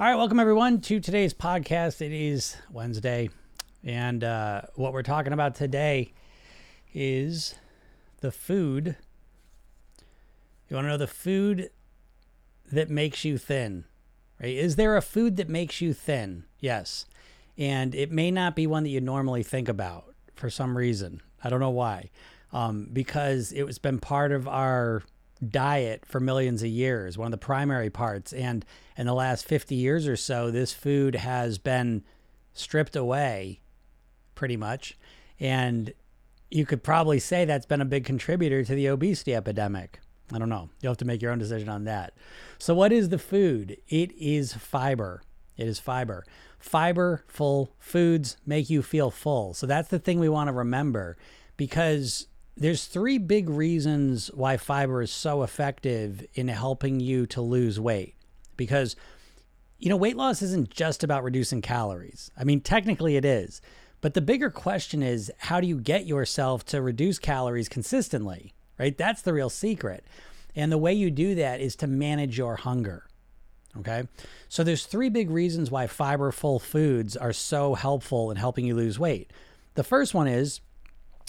All right, welcome everyone to today's podcast. It is Wednesday, and uh, what we're talking about today is the food. You want to know the food that makes you thin, right? Is there a food that makes you thin? Yes. And it may not be one that you normally think about for some reason. I don't know why. Um, because it's been part of our diet for millions of years, one of the primary parts. And in the last 50 years or so, this food has been stripped away pretty much. And you could probably say that's been a big contributor to the obesity epidemic. I don't know. You'll have to make your own decision on that. So, what is the food? It is fiber. It is fiber. Fiber full foods make you feel full. So, that's the thing we want to remember because there's three big reasons why fiber is so effective in helping you to lose weight. Because, you know, weight loss isn't just about reducing calories. I mean, technically it is. But the bigger question is how do you get yourself to reduce calories consistently, right? That's the real secret. And the way you do that is to manage your hunger. Okay. So there's three big reasons why fiber full foods are so helpful in helping you lose weight. The first one is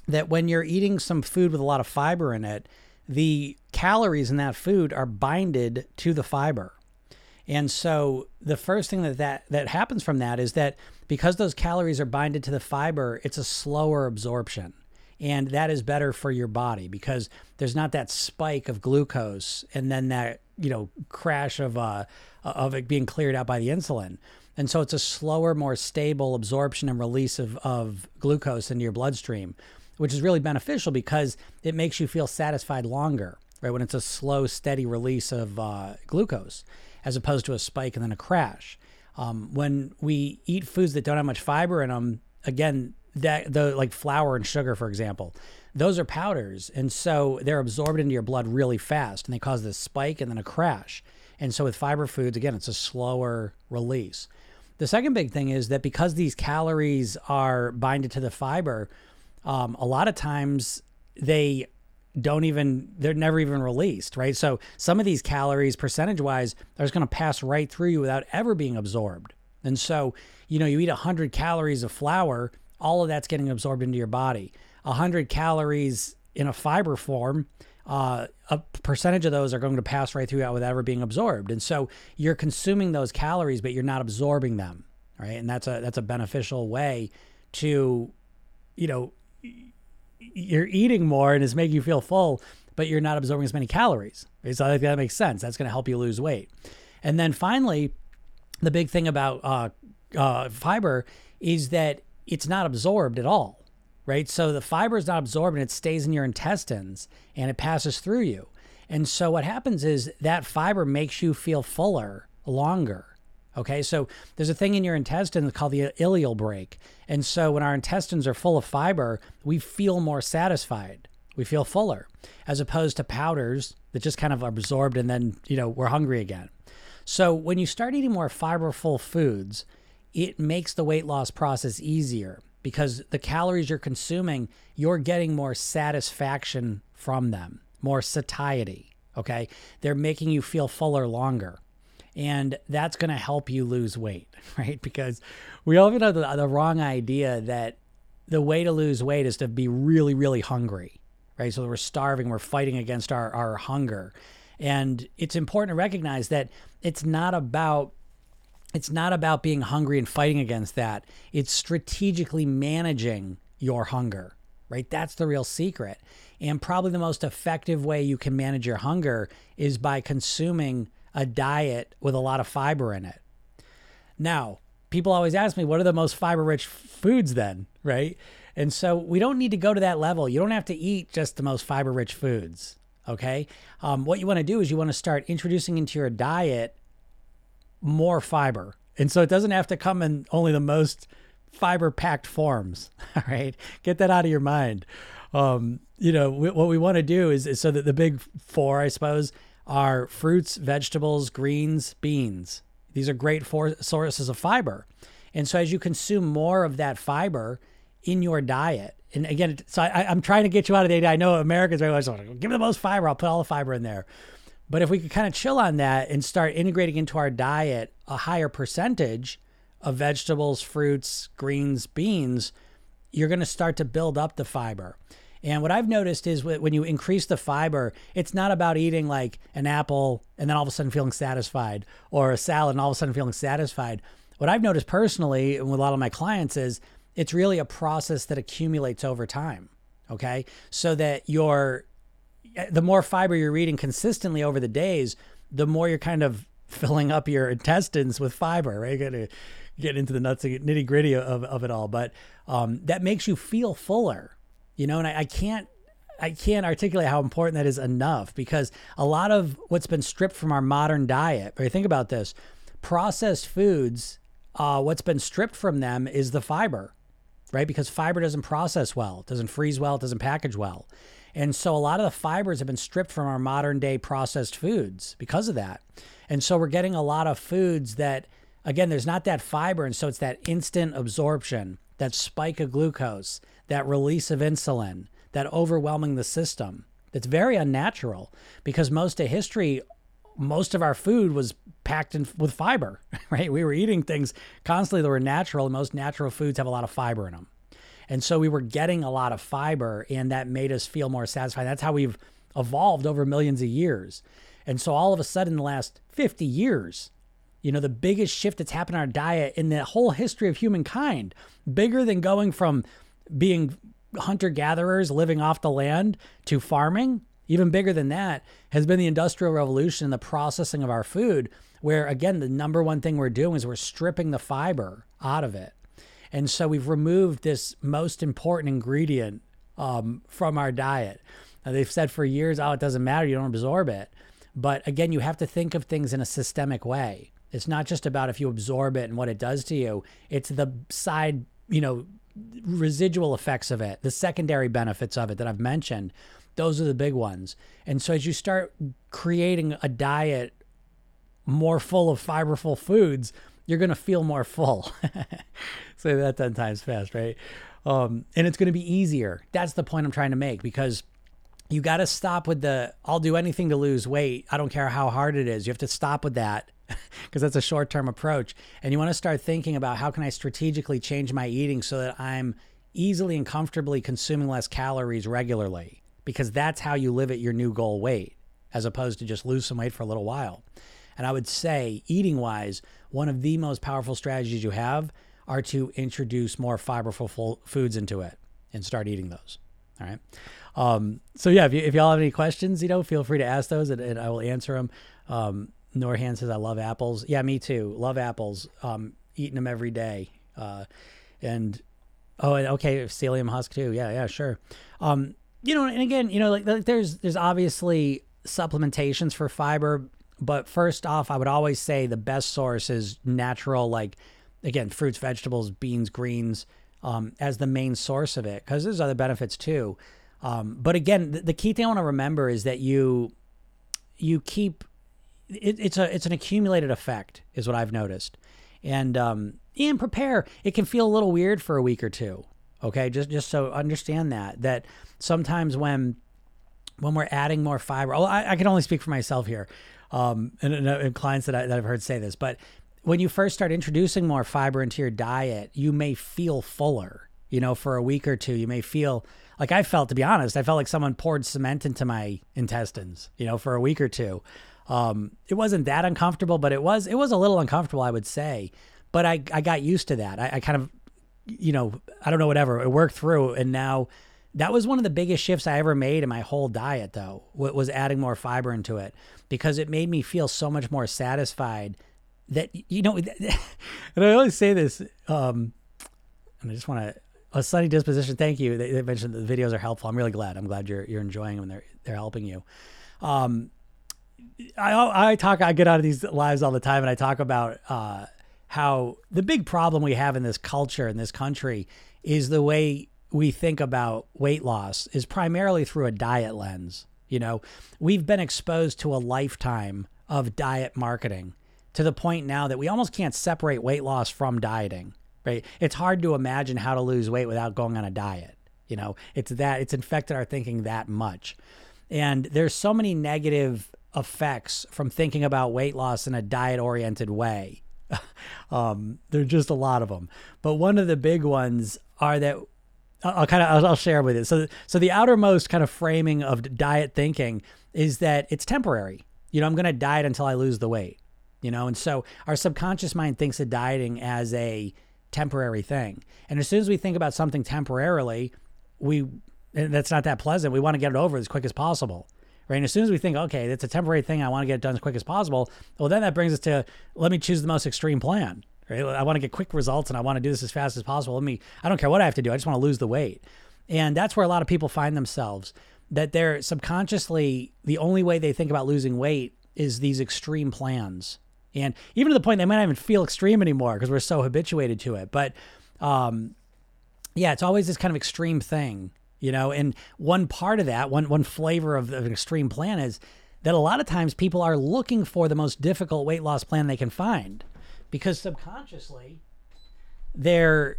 that when you're eating some food with a lot of fiber in it, the calories in that food are binded to the fiber. And so the first thing that, that that happens from that is that because those calories are binded to the fiber, it's a slower absorption. And that is better for your body because there's not that spike of glucose and then that, you know, crash of uh of it being cleared out by the insulin. And so it's a slower, more stable absorption and release of, of glucose into your bloodstream which is really beneficial because it makes you feel satisfied longer, right? When it's a slow, steady release of uh, glucose as opposed to a spike and then a crash. Um, when we eat foods that don't have much fiber in them, again, that the like flour and sugar, for example, those are powders, and so they're absorbed into your blood really fast, and they cause this spike and then a crash. And so with fiber foods, again, it's a slower release. The second big thing is that because these calories are binded to the fiber, um, a lot of times they don't even they're never even released right? So some of these calories percentage wise are just going to pass right through you without ever being absorbed. And so you know you eat 100 calories of flour all of that's getting absorbed into your body. 100 calories in a fiber form uh, a percentage of those are going to pass right through you without ever being absorbed. And so you're consuming those calories but you're not absorbing them right? And that's a that's a beneficial way to you know you're eating more and it's making you feel full, but you're not absorbing as many calories. So I think that makes sense. That's going to help you lose weight. And then finally, the big thing about uh, uh, fiber is that it's not absorbed at all, right? So the fiber is not absorbed and it stays in your intestines and it passes through you. And so what happens is that fiber makes you feel fuller longer. Okay, so there's a thing in your intestines called the ileal brake. And so when our intestines are full of fiber, we feel more satisfied. We feel fuller, as opposed to powders that just kind of absorbed and then, you know, we're hungry again. So when you start eating more fiberful foods, it makes the weight loss process easier because the calories you're consuming, you're getting more satisfaction from them, more satiety. Okay. They're making you feel fuller longer and that's going to help you lose weight, right? Because we often have the, the wrong idea that the way to lose weight is to be really, really hungry, right? So we're starving, we're fighting against our, our hunger. And it's important to recognize that it's not about it's not about being hungry and fighting against that. It's strategically managing your hunger, right? That's the real secret. And probably the most effective way you can manage your hunger is by consuming a diet with a lot of fiber in it. Now, people always ask me, what are the most fiber rich foods then? Right. And so we don't need to go to that level. You don't have to eat just the most fiber rich foods. Okay. Um, what you want to do is you want to start introducing into your diet more fiber. And so it doesn't have to come in only the most fiber packed forms. All right. Get that out of your mind. Um, you know, w- what we want to do is, is so that the big four, I suppose, are fruits, vegetables, greens, beans. These are great for- sources of fiber. And so as you consume more of that fiber in your diet, and again, so I, am trying to get you out of the idea. I know Americans are always like, give me the most fiber. I'll put all the fiber in there. But if we could kind of chill on that and start integrating into our diet a higher percentage of vegetables, fruits, greens, beans, you're going to start to build up the fiber. And what I've noticed is when you increase the fiber, it's not about eating like an apple and then all of a sudden feeling satisfied or a salad and all of a sudden feeling satisfied. What I've noticed personally and with a lot of my clients is it's really a process that accumulates over time. Okay. So that your, the more fiber you're eating consistently over the days, the more you're kind of filling up your intestines with fiber, right? You're going to get into the nuts and nitty gritty of, of it all. But um, that makes you feel fuller you know, and I, I can't I can't articulate how important that is enough because a lot of what's been stripped from our modern diet, right? Think about this processed foods, uh, what's been stripped from them is the fiber, right? Because fiber doesn't process well, doesn't freeze well, doesn't package well. And so a lot of the fibers have been stripped from our modern day processed foods because of that. And so we're getting a lot of foods that, again, there's not that fiber. And so it's that instant absorption, that spike of glucose, that release of insulin, that overwhelming the system. It's very unnatural because most of history, most of our food was packed in with fiber, right? We were eating things constantly that were natural, most natural foods have a lot of fiber in them. And so we were getting a lot of fiber, and that made us feel more satisfied. That's how we've evolved over millions of years. And so all of a sudden, the last 50 years, you know, the biggest shift that's happened in our diet in the whole history of humankind, bigger than going from being hunter gatherers living off the land to farming, even bigger than that, has been the Industrial Revolution and the processing of our food, where again, the number one thing we're doing is we're stripping the fiber out of it. And so we've removed this most important ingredient um, from our diet. Now, they've said for years, oh, it doesn't matter, you don't absorb it. But again, you have to think of things in a systemic way. It's not just about if you absorb it and what it does to you, it's the side, you know, residual effects of it, the secondary benefits of it that I've mentioned, those are the big ones. And so as you start creating a diet more full of fiberful foods, you're going to feel more full. Say that 10 times fast, right? Um, and it's going to be easier. That's the point I'm trying to make because you got to stop with the I'll do anything to lose weight. I don't care how hard it is. You have to stop with that because that's a short term approach. And you want to start thinking about how can I strategically change my eating so that I'm easily and comfortably consuming less calories regularly, because that's how you live at your new goal weight, as opposed to just lose some weight for a little while. And I would say, eating wise, one of the most powerful strategies you have are to introduce more fiberful foods into it and start eating those. All right. Um, so yeah, if, you, if y'all have any questions, you know, feel free to ask those and, and I will answer them. Um, Norhan says, I love apples. Yeah, me too. Love apples. Um, eating them every day. Uh, and, oh, okay, psyllium husk too. Yeah, yeah, sure. Um, you know, and again, you know, like, like there's, there's obviously supplementations for fiber, but first off, I would always say the best source is natural, like, again, fruits, vegetables, beans, greens, um, as the main source of it, because there's other benefits too. Um, but again, the, the key thing I want to remember is that you, you keep it, it's a it's an accumulated effect, is what I've noticed. And um, and prepare. It can feel a little weird for a week or two. Okay, just just so understand that that sometimes when when we're adding more fiber, well, I, I can only speak for myself here, um, and, and, and clients that, I, that I've heard say this, but when you first start introducing more fiber into your diet, you may feel fuller. You know, for a week or two, you may feel like I felt. To be honest, I felt like someone poured cement into my intestines. You know, for a week or two. Um, it wasn't that uncomfortable, but it was it was a little uncomfortable, I would say. But I I got used to that. I, I kind of, you know, I don't know, whatever. It worked through, and now that was one of the biggest shifts I ever made in my whole diet, though. Was adding more fiber into it because it made me feel so much more satisfied. That you know, and I always say this, um, and I just want to a sunny disposition. Thank you. They, they, mentioned the videos are helpful. I'm really glad. I'm glad you're you're enjoying them. and They're they're helping you. Um, I I talk I get out of these lives all the time and I talk about uh, how the big problem we have in this culture in this country is the way we think about weight loss is primarily through a diet lens. You know, we've been exposed to a lifetime of diet marketing to the point now that we almost can't separate weight loss from dieting. Right? It's hard to imagine how to lose weight without going on a diet. You know, it's that it's infected our thinking that much. And there's so many negative effects from thinking about weight loss in a diet oriented way. um, there are just a lot of them. But one of the big ones are that I'll kind of I'll, I'll share with you. So so the outermost kind of framing of diet thinking is that it's temporary. You know, I'm going to diet until I lose the weight. You know, and so our subconscious mind thinks of dieting as a temporary thing. And as soon as we think about something temporarily, we that's not that pleasant. We want to get it over as quick as possible. Right. And as soon as we think, okay, it's a temporary thing, I want to get it done as quick as possible. Well, then that brings us to let me choose the most extreme plan. Right. I want to get quick results and I want to do this as fast as possible. Let me, I don't care what I have to do. I just want to lose the weight. And that's where a lot of people find themselves that they're subconsciously, the only way they think about losing weight is these extreme plans. And even to the point they might not even feel extreme anymore because we're so habituated to it. But um, yeah, it's always this kind of extreme thing, you know. And one part of that, one one flavor of, an extreme plan is that a lot of times people are looking for the most difficult weight loss plan they can find because subconsciously they're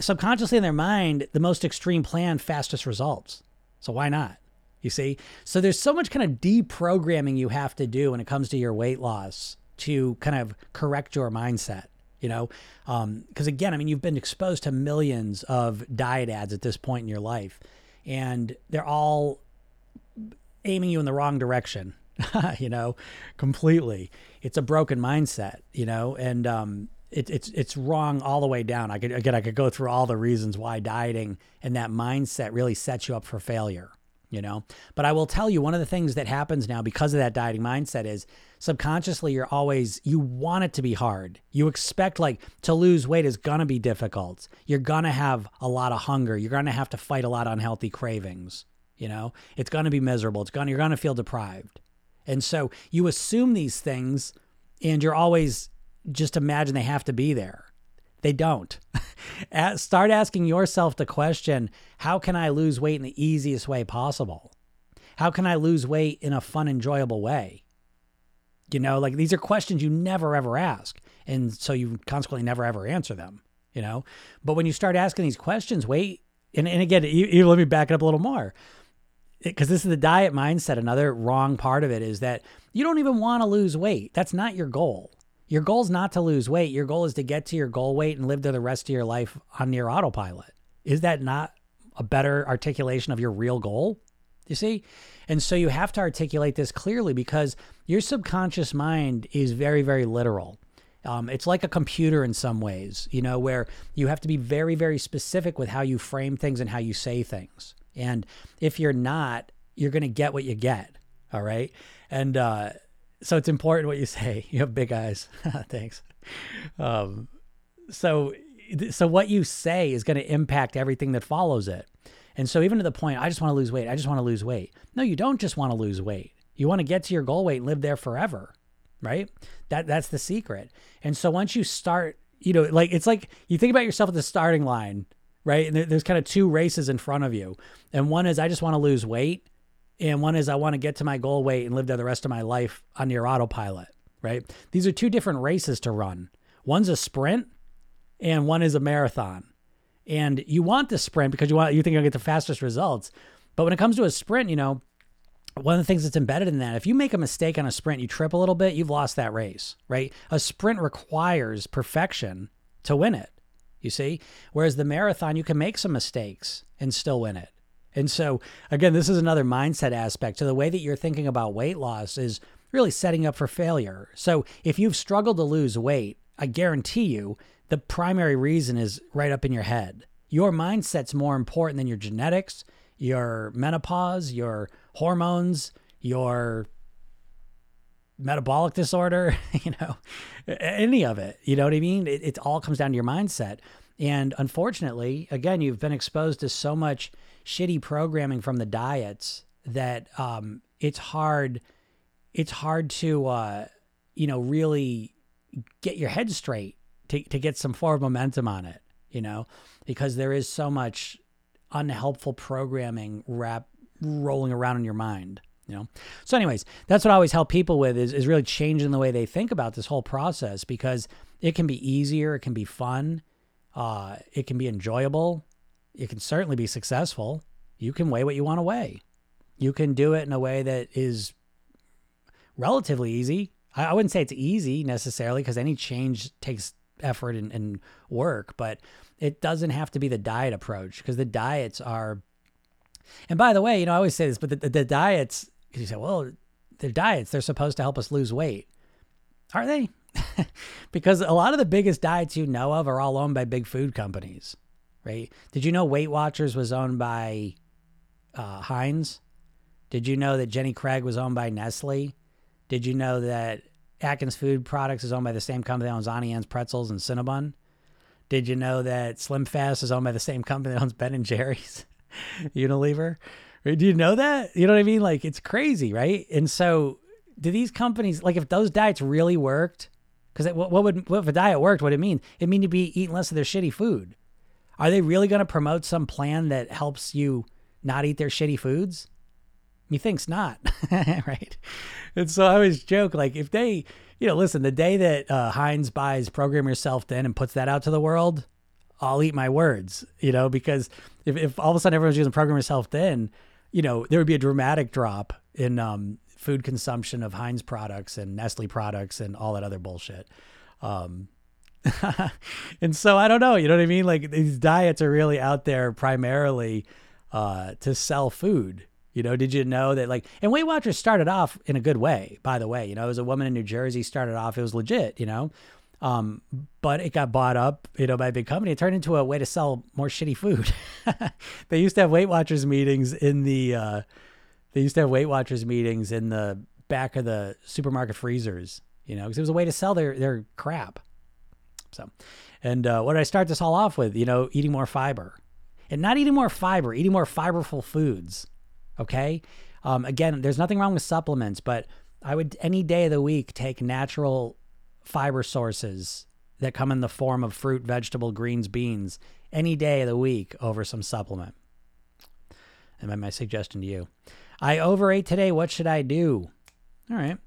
subconsciously in their mind the most extreme plan fastest results. So why not? You see? So there's so much kind of deprogramming you have to do when it comes to your weight loss to kind of correct your mindset you know? Because um, again i mean you've been exposed to millions of diet ads at this point in your life and they're all aiming you in the wrong direction you know completely. It's a broken mindset you know? And um, it, it's it's wrong all the way down. I could again i could go through all the reasons why dieting and that mindset really sets you up for failure you know? But i will tell you one of the things that happens now because of that dieting mindset is subconsciously you're always you want it to be hard. You expect like to lose weight is gonna be difficult. You're gonna have a lot of hunger. You're gonna have to fight a lot of unhealthy cravings you know? It's gonna be miserable. It's gonna you're gonna feel deprived. And so you assume these things and you're always just imagine they have to be there they don't. Start asking yourself the question how can I lose weight in the easiest way possible? How can I lose weight in a fun, enjoyable way? You know, like these are questions you never ever ask. And so you consequently never ever answer them, you know? But when you start asking these questions, wait, and, and again, you, you let me back it up a little more because this is the diet mindset. Another wrong part of it is that you don't even want to lose weight. That's not your goal. Your goal is not to lose weight. Your goal is to get to your goal weight and live to the rest of your life on your autopilot. Is that not a better articulation of your real goal? You see? And so you have to articulate this clearly because your subconscious mind is very, very literal. Um, it's like a computer in some ways, you know, where you have to be very, very specific with how you frame things and how you say things. And if you're not, you're going to get what you get. All right. And uh, so it's important what you say. You have big eyes. Thanks. Um, so so what you say is going to impact everything that follows it. And so even to the point, I just want to lose weight. I just want to lose weight. No, you don't just want to lose weight. You want to get to your goal weight and live there forever, right? That that's the secret. And so once you start, you know, like it's like you think about yourself at the starting line, right? And there's kind of two races in front of you, and one is I just want to lose weight, and one is I want to get to my goal weight and live there the rest of my life on your autopilot, right? These are two different races to run. One's a sprint and one is a marathon. And you want the sprint because you want you think you'll get the fastest results. But when it comes to a sprint, you know, one of the things that's embedded in that, if you make a mistake on a sprint, you trip a little bit, you've lost that race, right? A sprint requires perfection to win it. You see? Whereas the marathon, you can make some mistakes and still win it. And so, again, this is another mindset aspect. So, the way that you're thinking about weight loss is really setting up for failure. So, if you've struggled to lose weight, I guarantee you the primary reason is right up in your head. Your mindset's more important than your genetics, your menopause, your hormones, your metabolic disorder, you know, any of it. You know what I mean? It, it all comes down to your mindset. And unfortunately, again, you've been exposed to so much shitty programming from the diets that um, it's hard. It's hard to uh, you know really get your head straight to to get some forward momentum on it. You know, because there is so much unhelpful programming wrap rolling around in your mind you know so anyways that's what i always help people with is, is really changing the way they think about this whole process because it can be easier it can be fun uh, it can be enjoyable it can certainly be successful. You can weigh what you want to weigh. You can do it in a way that is relatively easy. I, I wouldn't say it's easy necessarily because any change takes effort and, and work, but it doesn't have to be the diet approach because the diets are. And by the way, you know, I always say this, but the, the, the diets, because you say, well, the diets, they're supposed to help us lose weight. Are they? because a lot of the biggest diets you know of are all owned by big food companies, right? Did you know Weight Watchers was owned by uh, Heinz? Did you know that Jenny Craig was owned by Nestle? Did you know that Atkins Food Products is owned by the same company that owns Anne's Pretzels and Cinnabon? Did you know that Slim Fast is owned by the same company that owns Ben and Jerry's, Unilever? Do you know that? You know what I mean? Like it's crazy, right? And so, do these companies like if those diets really worked? Because what, what would what if a diet worked? What it mean? It mean to be eating less of their shitty food. Are they really going to promote some plan that helps you not eat their shitty foods? Methinks not, right? And so I always joke like if they, you know, listen, the day that uh, Heinz buys Program Yourself Thin and puts that out to the world, I'll eat my words, you know, because if, if all of a sudden everyone's using Program Yourself Thin, you know, there would be a dramatic drop in um, food consumption of Heinz products and Nestle products and all that other bullshit. Um, and so I don't know, you know what I mean? Like these diets are really out there primarily uh, to sell food you know, did you know that like and Weight Watchers started off in a good way, by the way. You know, it was a woman in New Jersey started off, it was legit, you know. Um, but it got bought up, you know, by a big company. It turned into a way to sell more shitty food. they used to have Weight Watchers meetings in the uh, they used to have Weight Watchers meetings in the back of the supermarket freezers, you know, because it was a way to sell their their crap. So, and uh, what did I start this all off with? You know, eating more fiber, and not eating more fiber, eating more fiberful foods. Okay. Um, again, there's nothing wrong with supplements, but I would any day of the week take natural fiber sources that come in the form of fruit, vegetable, greens, beans any day of the week over some supplement. And my suggestion to you. I overate today. What should I do? All right.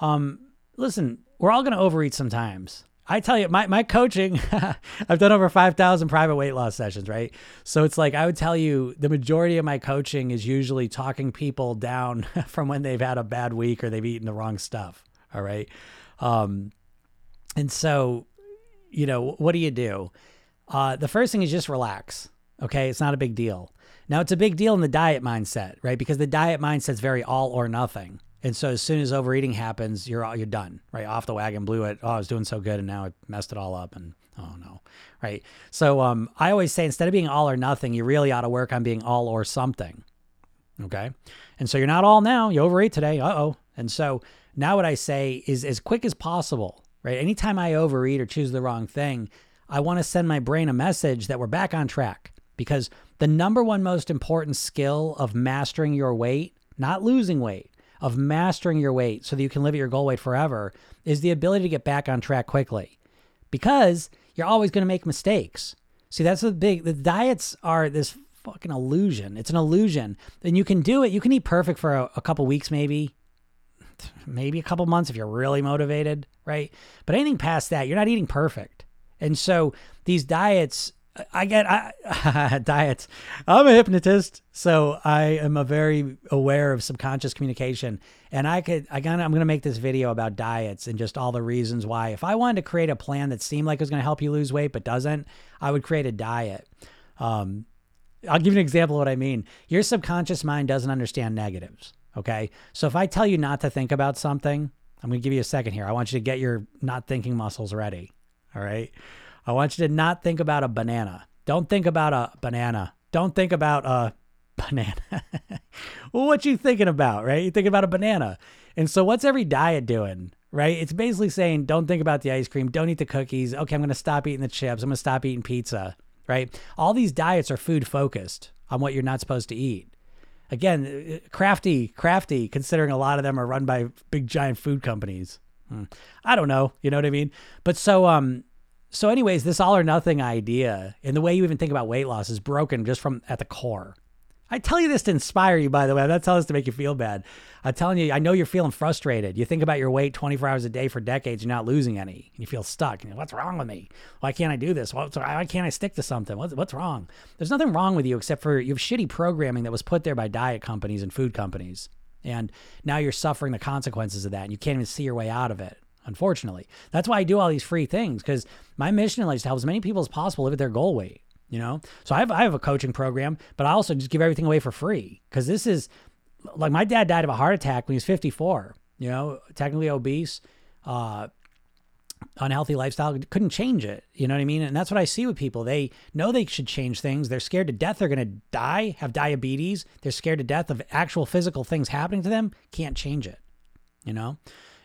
Um, listen, we're all going to overeat sometimes. I tell you, my, my coaching, I've done over 5,000 private weight loss sessions, right? So it's like, I would tell you the majority of my coaching is usually talking people down from when they've had a bad week or they've eaten the wrong stuff. All right. Um, and so, you know, what do you do? Uh, the first thing is just relax. Okay. It's not a big deal. Now, it's a big deal in the diet mindset, right? Because the diet mindset's very all or nothing. And so as soon as overeating happens, you're all, you're done, right? Off the wagon, blew it. Oh, I was doing so good, and now I messed it all up, and oh no, right? So um, I always say instead of being all or nothing, you really ought to work on being all or something. Okay, and so you're not all now. You overeat today. Uh oh. And so now what I say is as quick as possible, right? Anytime I overeat or choose the wrong thing, I want to send my brain a message that we're back on track because the number one most important skill of mastering your weight, not losing weight of mastering your weight so that you can live at your goal weight forever is the ability to get back on track quickly because you're always going to make mistakes. See, that's the big, the diets are this fucking illusion. It's an illusion. And you can do it. You can eat perfect for a, a couple weeks, maybe, maybe a couple months if you're really motivated, right? But anything past that, you're not eating perfect. And so these diets, I get I, diets. I'm a hypnotist, so I am a very aware of subconscious communication. And I could, I got, I'm to make this video about diets and just all the reasons why. If I wanted to create a plan that seemed like it was to help you lose weight but doesn't, I would create a diet. Um, I'll give you an example of what I mean. Your subconscious mind doesn't understand negatives. Okay, so if I tell you not to think about something, I'm to give you a second here. I want you to get your not thinking muscles ready. All right. I want you to not think about a banana. Don't think about a banana. Don't think about a banana. well, what you thinking about, right? You're thinking about a banana. And so what's every diet doing? Right? It's basically saying don't think about the ice cream, don't eat the cookies. Okay, I'm going to stop eating the chips. I'm going to stop eating pizza, right? All these diets are food focused on what you're not supposed to eat. Again, crafty, crafty, considering a lot of them are run by big giant food companies. Hmm. I don't know, you know what I mean? But so um so, anyways, this all or nothing idea and the way you even think about weight loss is broken just from at the core. I tell you this to inspire you, by the way. I'm not telling this to make you feel bad. I'm telling you, I know you're feeling frustrated. You think about your weight 24 hours a day for decades, you're not losing any, and you feel stuck. You know, what's wrong with me? Why can't I do this? Why can't I stick to something? What's, what's wrong? There's nothing wrong with you except for you have shitty programming that was put there by diet companies and food companies. And now you're suffering the consequences of that and you can't even see your way out of it, unfortunately. That's why I do all these free things because my mission in life is to help as many people as possible live at their goal weight, you know? So I have, I have a coaching program, but I also just give everything away for free because this is like my dad died of a heart attack when he was 54, you know, technically obese. Uh, unhealthy lifestyle couldn't change it you know what i mean and that's what i see with people they know they should change things they're scared to death they're going to die have diabetes they're scared to death of actual physical things happening to them can't change it you know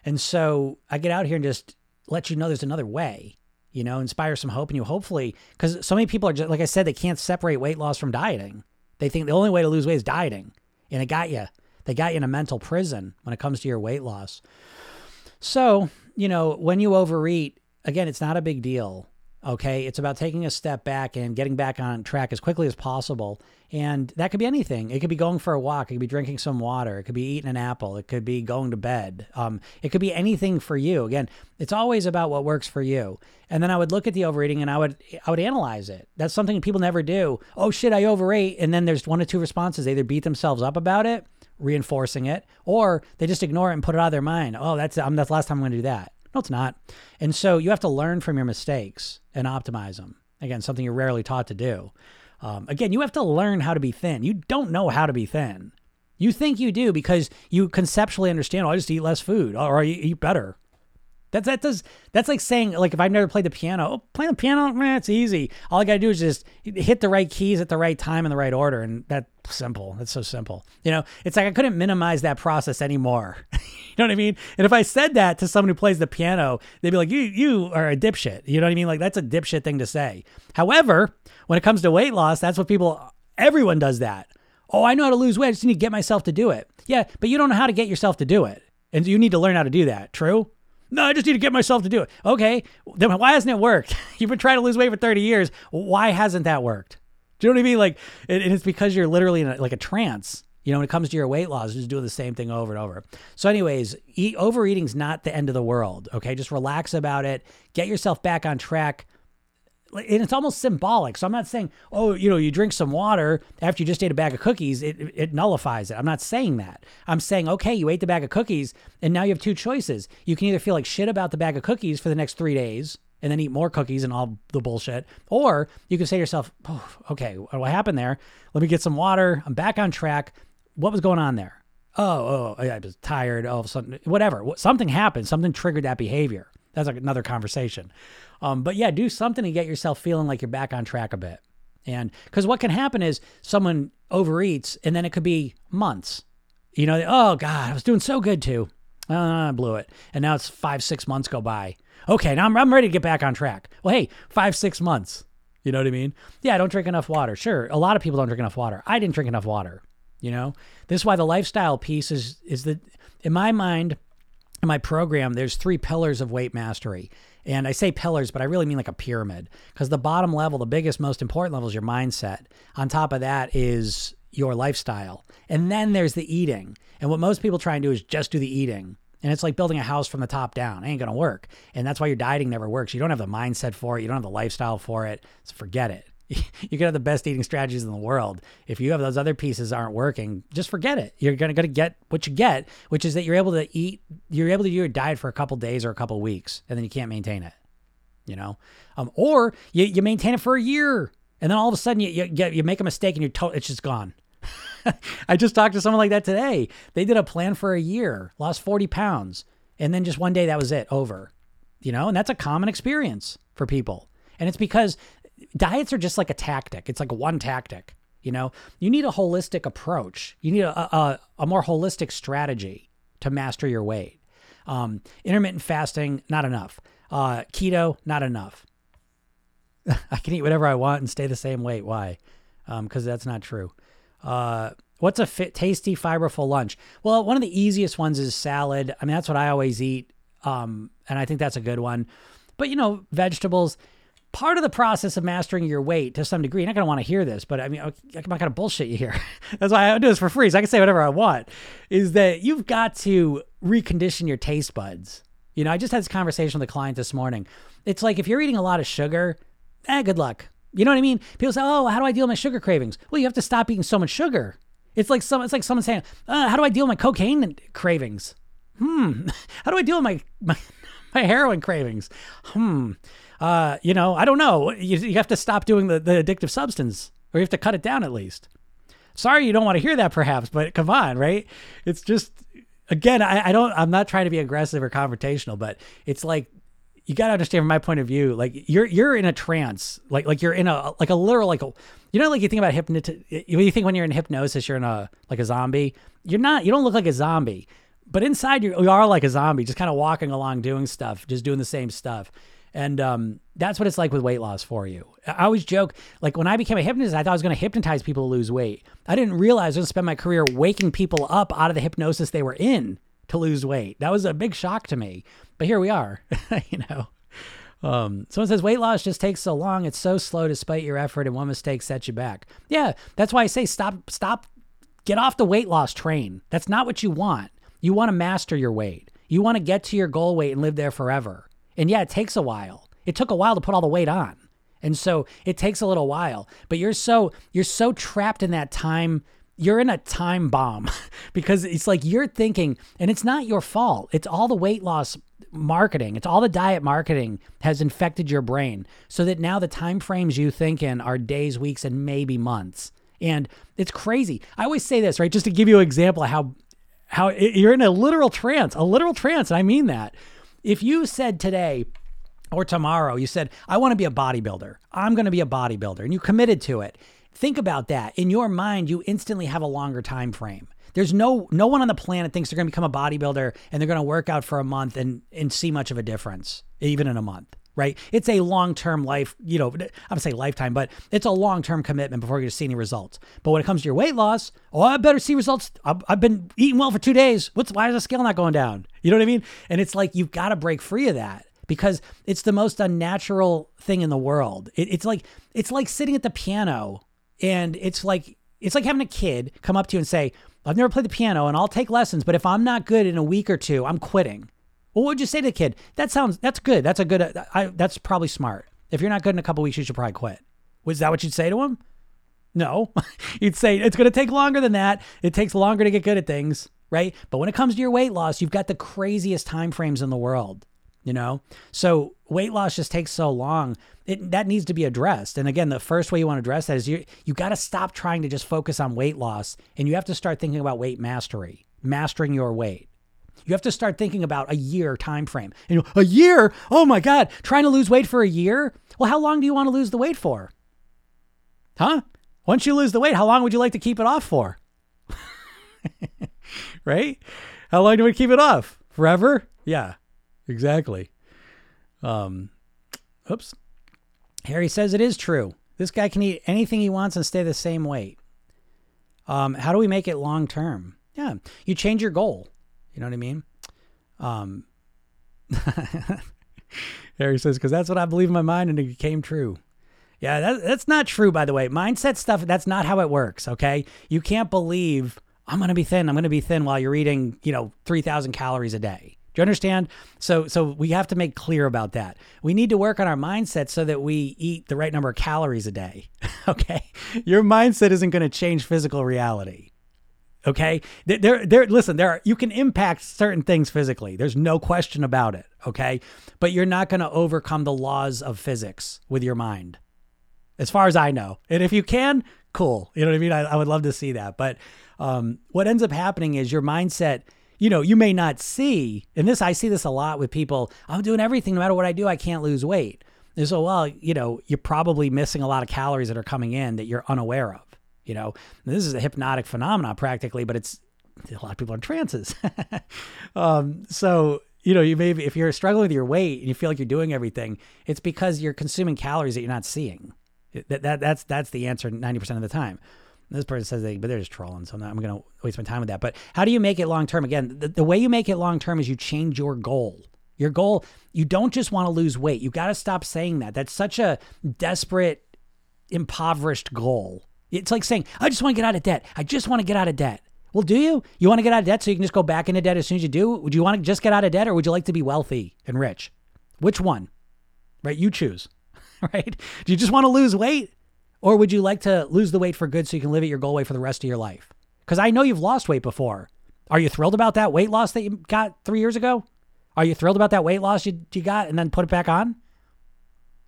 and so i get out here and just let you know there's another way you know inspire some hope in you. Hopefully because so many people are just like i said they can't separate weight loss from dieting. They think the only way to lose weight is dieting. And it got you they got you in a mental prison when it comes to your weight loss. So you know, when you overeat, again, it's not a big deal. Okay. It's about taking a step back and getting back on track as quickly as possible. And that could be anything. It could be going for a walk. It could be drinking some water. It could be eating an apple. It could be going to bed. Um, it could be anything for you. Again, it's always about what works for you. And then I would look at the overeating and I would I would analyze it. That's something people never do. Oh shit, I overate. And then there's one or two responses. They either beat themselves up about it reinforcing it, or they just ignore it and put it out of their mind. Oh, that's um, that's the last time I'm going to do that. No, it's not. And so you have to learn from your mistakes and optimize them. Again, something you're rarely taught to do. Um, again, you have to learn how to be thin. You don't know how to be thin. You think you do because you conceptually understand. Oh, I just eat less food, or I eat better. That's that does that's like saying like if I've never played the piano, oh, playing the piano, man, it's easy. All I gotta do is just hit the right keys at the right time in the right order, and that's simple. That's so simple. You know, it's like I couldn't minimize that process anymore. you know what I mean? And if I said that to someone who plays the piano, they'd be like, "You you are a dipshit." You know what I mean? Like that's a dipshit thing to say. However, when it comes to weight loss, that's what people everyone does that. Oh, I know how to lose weight. I just need to get myself to do it. Yeah, but you don't know how to get yourself to do it. And you need to learn how to do that. True? No, I just need to get myself to do it. Okay, then why hasn't it worked? You've been trying to lose weight for 30 years. Why hasn't that worked? Do you know what I mean? Like, and it's because you're literally in a, like a trance. You know, when it comes to your weight loss, just doing the same thing over and over. So, anyways, eat, overeating's not the end of the world. Okay, just relax about it. Get yourself back on track and it's almost symbolic. So I'm not saying, oh, you know, you drink some water after you just ate a bag of cookies, it, it nullifies it. I'm not saying that. I'm saying, okay, you ate the bag of cookies, and now you have two choices. You can either feel like shit about the bag of cookies for the next three days and then eat more cookies and all the bullshit, or you can say to yourself, oh, okay, what happened there? Let me get some water. I'm back on track. What was going on there? Oh, oh, I was tired. A sudden, whatever. Something happened. Something triggered that behavior. That's like another conversation. Um, but yeah, do something to get yourself feeling like you're back on track a bit. And because what can happen is someone overeats and then it could be months. You know, oh God, I was doing so good too. Uh, I blew it. And now it's five, six months go by. Okay, now I'm, I'm ready to get back on track. Well, hey, five, six months. You know what I mean? Yeah, I don't drink enough water. Sure, a lot of people don't drink enough water. I didn't drink enough water. You know, this is why the lifestyle piece is is that in my mind, in my program, there's three pillars of weight mastery. And I say pillars, but I really mean like a pyramid because the bottom level, the biggest, most important level is your mindset. On top of that is your lifestyle. And then there's the eating. And what most people try and do is just do the eating. And it's like building a house from the top down. It ain't going to work. And that's why your dieting never works. You don't have the mindset for it. You don't have the lifestyle for it. So forget it. you can have the best eating strategies in the world. If you have those other pieces aren't working, just forget it. You're gonna gonna get what you get, which is that you're able to eat, you're able to do your diet for a couple days or a couple weeks, and then you can't maintain it. You know, um, or you, you maintain it for a year, and then all of a sudden you you, get, you make a mistake and you're to- it's just gone. I just talked to someone like that today. They did a plan for a year, lost 40 pounds, and then just one day that was it, over. You know, and that's a common experience for people. And it's because diets are just like a tactic. It's like one tactic. You know, you need a holistic approach. You need a, a, a more holistic strategy to master your weight. Um, intermittent fasting, not enough. Uh, keto, not enough. I can eat whatever I want and stay the same weight. Why? Because um, that's not true. Uh, what's a fit, tasty, fiberful lunch? Well, one of the easiest ones is salad. I mean, that's what I always eat. Um, and I think that's a good one. But, you know, vegetables, part of the process of mastering your weight to some degree, you're not going to want to hear this, but I mean, I'm not going to bullshit you here. That's why I do this for free. So I can say whatever I want is that you've got to recondition your taste buds. You know, I just had this conversation with a client this morning. It's like if you're eating a lot of sugar, eh, good luck. You know what I mean? People say, oh, how do I deal with my sugar cravings? Well, you have to stop eating so much sugar. It's like some. It's like someone saying, uh, "How do I deal with my cocaine cravings?" Hmm. How do I deal with my my, my heroin cravings? Hmm. Uh, you know, I don't know. You, you have to stop doing the, the addictive substance, or you have to cut it down at least. Sorry, you don't want to hear that, perhaps, but come on, right? It's just again, I, I don't. I'm not trying to be aggressive or confrontational, but it's like you got to understand from my point of view like you're you're in a trance like like you're in a like a literal like a you know like you think about hypnosis you think when you're in hypnosis you're in a like a zombie you're not you don't look like a zombie but inside you, you are like a zombie just kind of walking along doing stuff just doing the same stuff and um, that's what it's like with weight loss for you. I always joke, like when I became a hypnotist, I thought I was going to hypnotize people to lose weight. I didn't realize I was going to spend my career waking people up out of the hypnosis they were in to lose weight. That was a big shock to me. But here we are, you know. Um, someone says weight loss just takes so long. It's so slow despite your effort, and one mistake sets you back. Yeah, that's why I say stop, stop, get off the weight loss train. That's not what you want. You want to master your weight. You want to get to your goal weight and live there forever. And yeah, it takes a while. It took a while to put all the weight on. And so it takes a little while, but you're so you're so trapped in that time you're in a time bomb because it's like you're thinking and it's not your fault. It's all the weight loss marketing. It's all the diet marketing has infected your brain so that now the time frames you think in are days, weeks and maybe months. And it's crazy. I always say this, right? Just to give you an example of how how you're in a literal trance, a literal trance, and I mean that. If you said today or tomorrow, you said, I want to be a bodybuilder, I'm going to be a bodybuilder, and you committed to it, think about that. In your mind, you instantly have a longer time frame. There's no no one on the planet thinks they're going to become a bodybuilder and they're going to work out for a month and and see much of a difference even in a month right? It's a long term life, you know, I'm gonna say lifetime, but it's a long term commitment before you see any results. But when it comes to your weight loss, oh, I better see results. I've, I've been eating well for two days. What's why is the scale not going down? You know what I mean? And it's like you've got to break free of that because it's the most unnatural thing in the world. It, it's like it's like sitting at the piano and it's like it's like having a kid come up to you and say, "I've never played the piano and I'll take lessons, but if I'm not good in a week or two, I'm quitting." Well, what would you say to the kid? That sounds that's good. That's a good. I, that's probably smart. If you're not good in a couple weeks, you should probably quit. Was that what you'd say to him? No, you'd say it's going to take longer than that. It takes longer to get good at things, right? But when it comes to your weight loss, you've got the craziest time frames in the world. You know, so weight loss just takes so long. It, that needs to be addressed. And again, the first way you want to address that is you you got to stop trying to just focus on weight loss, and you have to start thinking about weight mastery, mastering your weight. You have to start thinking about a year time frame. Know, a year? Oh my God, trying to lose weight for a year? Well, how long do you want to lose the weight for? Huh? Once you lose the weight, how long would you like to keep it off for? right? How long do we keep it off? Forever? Yeah, exactly. Um, oops. Harry says it is true. This guy can eat anything he wants and stay the same weight. Um, how do we make it long term? Yeah, you change your goal. You know what I mean? Um, Harry says, because that's what I believe in my mind and it came true. Yeah, that, that's not true, by the way. Mindset stuff, that's not how it works, okay? You can't believe, I'm going to be thin, I'm going to be thin while you're eating, you know, 3,000 calories a day. Do you understand? So, so we have to make clear about that. We need to work on our mindset so that we eat the right number of calories a day. okay, your mindset isn't going to change physical reality. Okay, there, there. Listen, there. Are, you can impact certain things physically. There's no question about it. Okay, but you're not going to overcome the laws of physics with your mind, as far as I know. And if you can, cool. You know what I mean? I, I would love to see that. But um, what ends up happening is your mindset. You know, you may not see, and this I see this a lot with people. I'm doing everything, no matter what I do, I can't lose weight. And so, well, you know, you're probably missing a lot of calories that are coming in that you're unaware of. You know, this is a hypnotic phenomenon practically, but it's a lot of people are in trances. um, so you know, you maybe if you're struggling with your weight and you feel like you're doing everything, it's because you're consuming calories that you're not seeing. That, that that's that's the answer 90% of the time. This person says they, but they're just trolling, so I'm, not, I'm going to waste my time with that. But how do you make it long term? Again, the, the way you make it long term is you change your goal. Your goal, you don't just want to lose weight. You got to stop saying that. That's such a desperate, impoverished goal. It's like saying, I just want to get out of debt. I just want to get out of debt. Well, do you? You want to get out of debt so you can just go back into debt as soon as you do? Would you want to just get out of debt or would you like to be wealthy and rich? Which one? Right? You choose. Right? Do you just want to lose weight or would you like to lose the weight for good so you can live at your goal weight for the rest of your life? Because I know you've lost weight before. Are you thrilled about that weight loss that you got three years ago? Are you thrilled about that weight loss you, you got and then put it back on?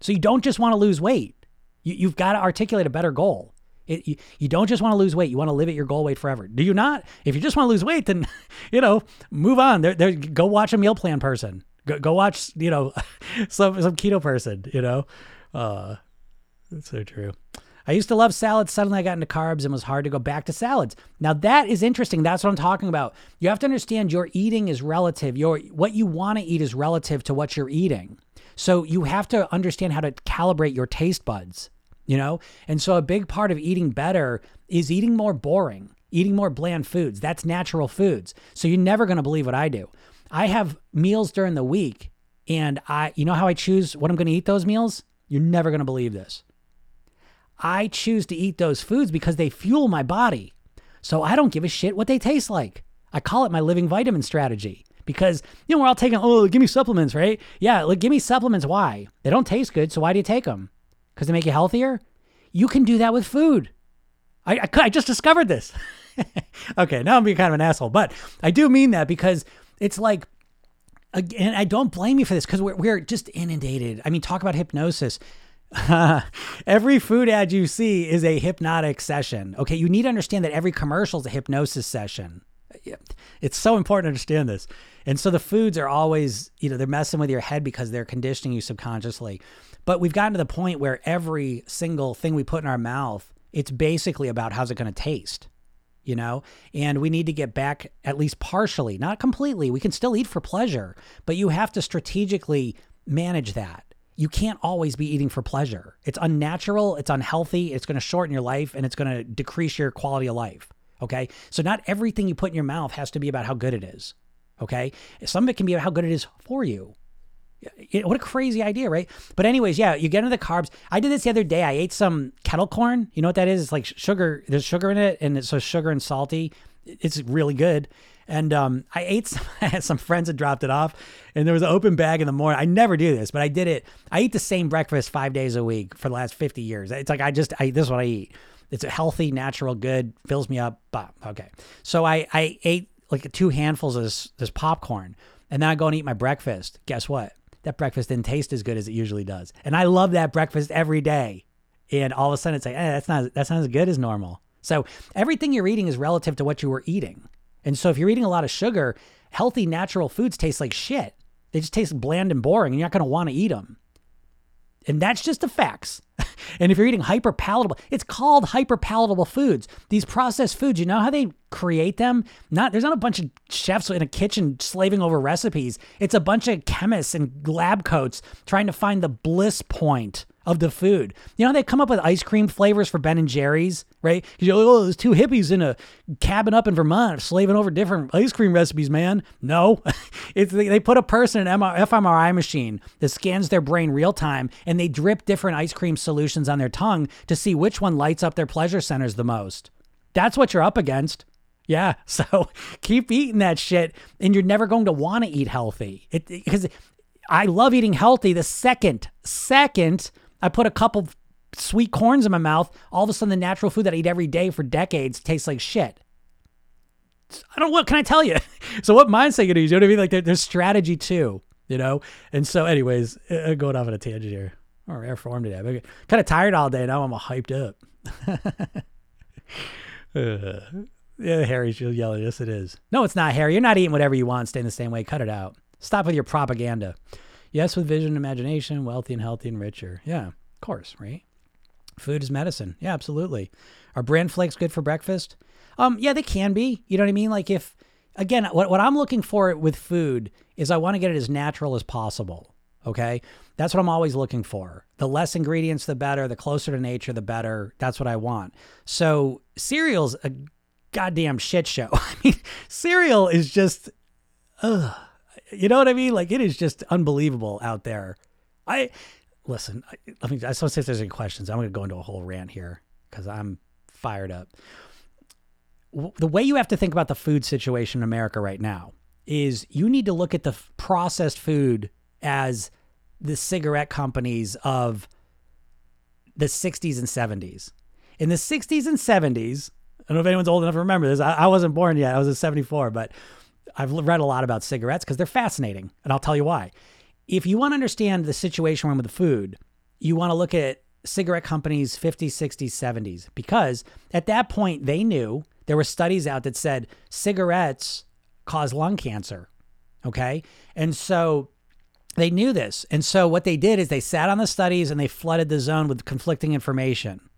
So you don't just want to lose weight. You, you've got to articulate a better goal. It, you, you don't just want to lose weight. You want to live at your goal weight forever. Do you not? If you just want to lose weight, then, you know, move on. There, there, go watch a meal plan person. Go, go watch, you know, some, some keto person, you know. Uh, that's so true. I used to love salads. Suddenly I got into carbs and was hard to go back to salads. Now that is interesting. That's what I'm talking about. You have to understand your eating is relative. Your what you want to eat is relative to what you're eating. So you have to understand how to calibrate your taste buds, you know? And so a big part of eating better is eating more boring, eating more bland foods. That's natural foods. So you're never going to believe what I do. I have meals during the week and I you know how I choose what I'm going to eat those meals? You're never going to believe this. I choose to eat those foods because they fuel my body. So I don't give a shit what they taste like. I call it my living vitamin strategy because, you know, we're all taking, oh, give me supplements, right? Yeah, like, give me supplements. Why? They don't taste good. So why do you take them? Because they make you healthier? You can do that with food. I, I, I just discovered this. okay, now I'm being kind of an asshole, but I do mean that because it's like, and I don't blame you for this because we're, we're just inundated. I mean, talk about hypnosis. every food ad you see is a hypnotic session. Okay, you need to understand that every commercial is a hypnosis session. It's so important to understand this. And so the foods are always, you know, they're messing with your head because they're conditioning you subconsciously. But we've gotten to the point where every single thing we put in our mouth, it's basically about how's it going to taste, you know? And we need to get back at least partially, not completely. We can still eat for pleasure, but you have to strategically manage that you can't always be eating for pleasure. It's unnatural, it's unhealthy, it's going to shorten your life, and it's going to decrease your quality of life. Okay. So, not everything you put in your mouth has to be about how good it is. Okay. Some of it can be about how good it is for you. What a crazy idea, right? But, anyways, yeah, you get into the carbs. I did this the other day. I ate some kettle corn. You know what that is? It's like sugar, there's sugar in it, and it's so sugar and salty. It's really good. And um, I ate some, I had some friends had dropped it off, and there was an open bag in the morning. I never do this, but I did it. I eat the same breakfast five days a week for the last 50 years. It's like I just, I, this is what I eat. It's a healthy, natural, good, fills me up. But okay. So I, I ate like two handfuls of this, this popcorn, and then I go and eat my breakfast. Guess what? That breakfast didn't taste as good as it usually does. And I love that breakfast every day. And all of a sudden it's like, eh, that's not, that's not as good as normal. So everything you're eating is relative to what you were eating. And so if you're eating a lot of sugar, healthy natural foods taste like shit. They just taste bland and boring, and you're not going to want to eat them. And that's just the facts. and if you're eating hyper palatable, it's called hyper palatable foods. These processed foods, you know how they create them? Not there's not a bunch of chefs in a kitchen slaving over recipes. It's a bunch of chemists and lab coats trying to find the bliss point of the food. You know, they come up with ice cream flavors for Ben and Jerry's, right? Because you're like, oh, there's two hippies in a cabin up in Vermont slaving over different ice cream recipes, man. No, it's they put a person in an fMRI machine that scans their brain real time, and they drip different ice cream solutions on their tongue to see which one lights up their pleasure centers the most. That's what you're up against. Yeah, so keep eating that shit, and you're never going to want to eat healthy. It because I love eating healthy. The second, second I put a couple sweet corns in my mouth, all of a sudden the natural food that I eat every day for decades tastes like shit. I don't what can I tell you? so what mindset you use? You know what I mean? Like there, there's strategy too, you know. And so, anyways, uh, going off on a tangent here. Or air form today. I'm kind of tired all day now. I'm all hyped up. uh, yeah, Harry's yelling. Yes, it is. No, it's not Harry. You're not eating whatever you want. Stay in the same way. Cut it out. Stop with your propaganda. Yes, with vision and imagination, wealthy and healthy and richer. Yeah, of course, right? Food is medicine. Yeah, absolutely. Are bran flakes good for breakfast? Um, yeah, they can be. You know what I mean? Like if again, what, what I'm looking for with food is I want to get it as natural as possible. Okay. That's what I'm always looking for. The less ingredients, the better. The closer to nature, the better. That's what I want. So cereal's a goddamn shit show. I mean, cereal is just, ugh you know what I mean? Like it is just unbelievable out there. I listen. I, let me. I see if there's any questions. I'm going to go into a whole rant here because I'm fired up. The way you have to think about the food situation in America right now is you need to look at the processed food as the cigarette companies of the 60s and 70s. In the 60s and 70s, I don't know if anyone's old enough to remember this. I, I wasn't born yet. I was in 74, but I've read a lot about cigarettes because they're fascinating. And I'll tell you why. If you want to understand the situation with the food, you want to look at cigarette companies 50s, 60s, 70s, because at that point they knew there were studies out that said cigarettes cause lung cancer. Okay. And so they knew this. And so what they did is they sat on the studies and they flooded the zone with conflicting information.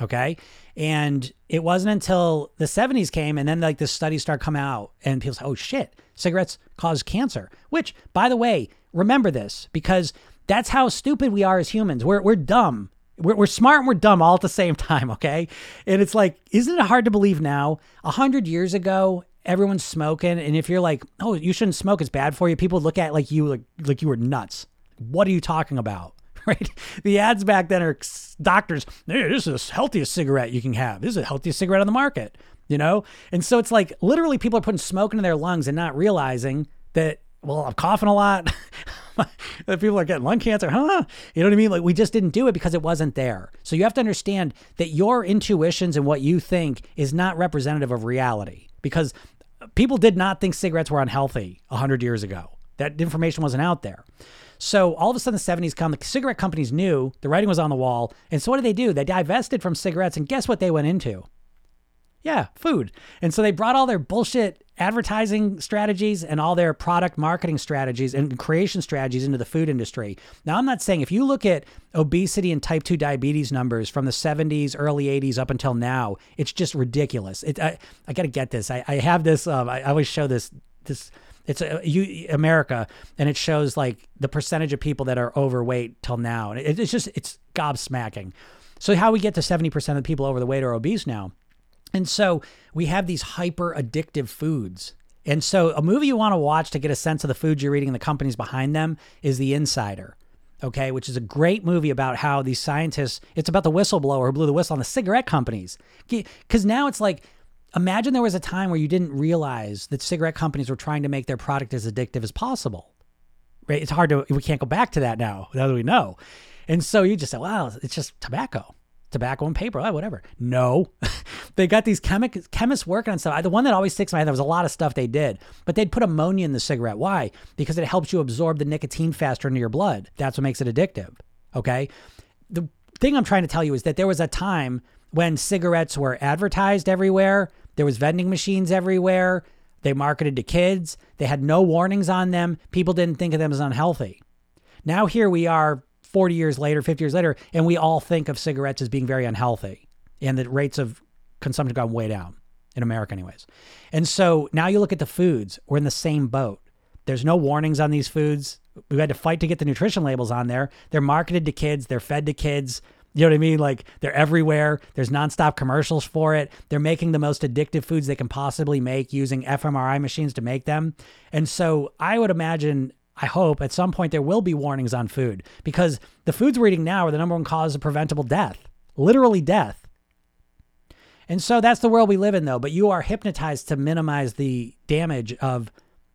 Okay. And it wasn't until the 70s came and then like the studies start coming out and people say, oh shit, cigarettes cause cancer. Which, by the way, remember this because that's how stupid we are as humans. We're, we're dumb. We're, we're smart and we're dumb all at the same time. Okay. And it's like, isn't it hard to believe now? A hundred years ago, everyone's smoking. And if you're like, oh, you shouldn't smoke, it's bad for you, people look at like you like, like you were nuts. What are you talking about? right? The ads back then are doctors, hey, this is the healthiest cigarette you can have. This is the healthiest cigarette on the market, you know? And so it's like literally people are putting smoke into their lungs and not realizing that, well, I'm coughing a lot. people are getting lung cancer, huh? You know what I mean? Like we just didn't do it because it wasn't there. So you have to understand that your intuitions and what you think is not representative of reality because people did not think cigarettes were unhealthy 100 years ago. That information wasn't out there. So all of a sudden, the 70s come, the cigarette companies knew the writing was on the wall. And so what did they do? They divested from cigarettes, and guess what they went into? Yeah, food. And so they brought all their bullshit advertising strategies and all their product marketing strategies and creation strategies into the food industry. Now, I'm not saying if you look at obesity and type 2 diabetes numbers from the 70s, early 80s up until now, it's just ridiculous. It, I, I got to get this. I, I have this, um, I, I always show this, this it's a, you, America, and it shows like the percentage of people that are overweight till now, and it, it's just it's gobsmacking. So how we get to seventy percent of the people over the weight are obese now, and so we have these hyper addictive foods. And so a movie you want to watch to get a sense of the foods you're eating and the companies behind them is The Insider okay, which is a great movie about how these scientists, it's about the whistleblower who blew the whistle on the cigarette companies. Because now it's like Imagine there was a time where you didn't realize that cigarette companies were trying to make their product as addictive as possible. Right? It's hard to we can't go back to that now. Now that we know. And so you just say, "Well, it's just tobacco." Tobacco and paper, oh, whatever. No, they got these chemi- chemists working on stuff. The one that always sticks in my head, there was a lot of stuff they did, but they'd put ammonia in the cigarette. Why? Because it helps you absorb the nicotine faster into your blood. That's what makes it addictive. Okay. The thing I'm trying to tell you is that there was a time when cigarettes were advertised everywhere there was vending machines everywhere. They marketed to kids. They had no warnings on them. People didn't think of them as unhealthy. Now here we are 40 years later, 50 years later, and we all think of cigarettes as being very unhealthy. And the rates of consumption gone way down in America anyways. And so now you look at the foods, we're in the same boat. There's no warnings on these foods. We had to fight to get the nutrition labels on there. They're marketed to kids, they're fed to kids. You know what I mean? Like they're everywhere. There's nonstop commercials for it. They're making the most addictive foods they can possibly make using fMRI machines to make them. And so I would imagine, I hope at some point there will be warnings on food because the foods we're eating now are the number one cause of preventable death, literally death. And so that's the world we live in, though. But you are hypnotized to minimize the damage of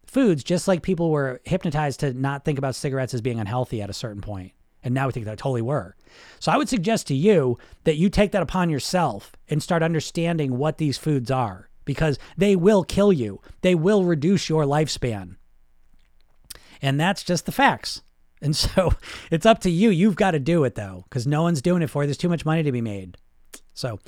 foods, just like people were hypnotized to not think about cigarettes as being unhealthy at a certain point. And now we think that they totally were. So I would suggest to you that you take that upon yourself and start understanding what these foods are because they will kill you, they will reduce your lifespan. And that's just the facts. And so it's up to you. You've got to do it though, because no one's doing it for you. There's too much money to be made. So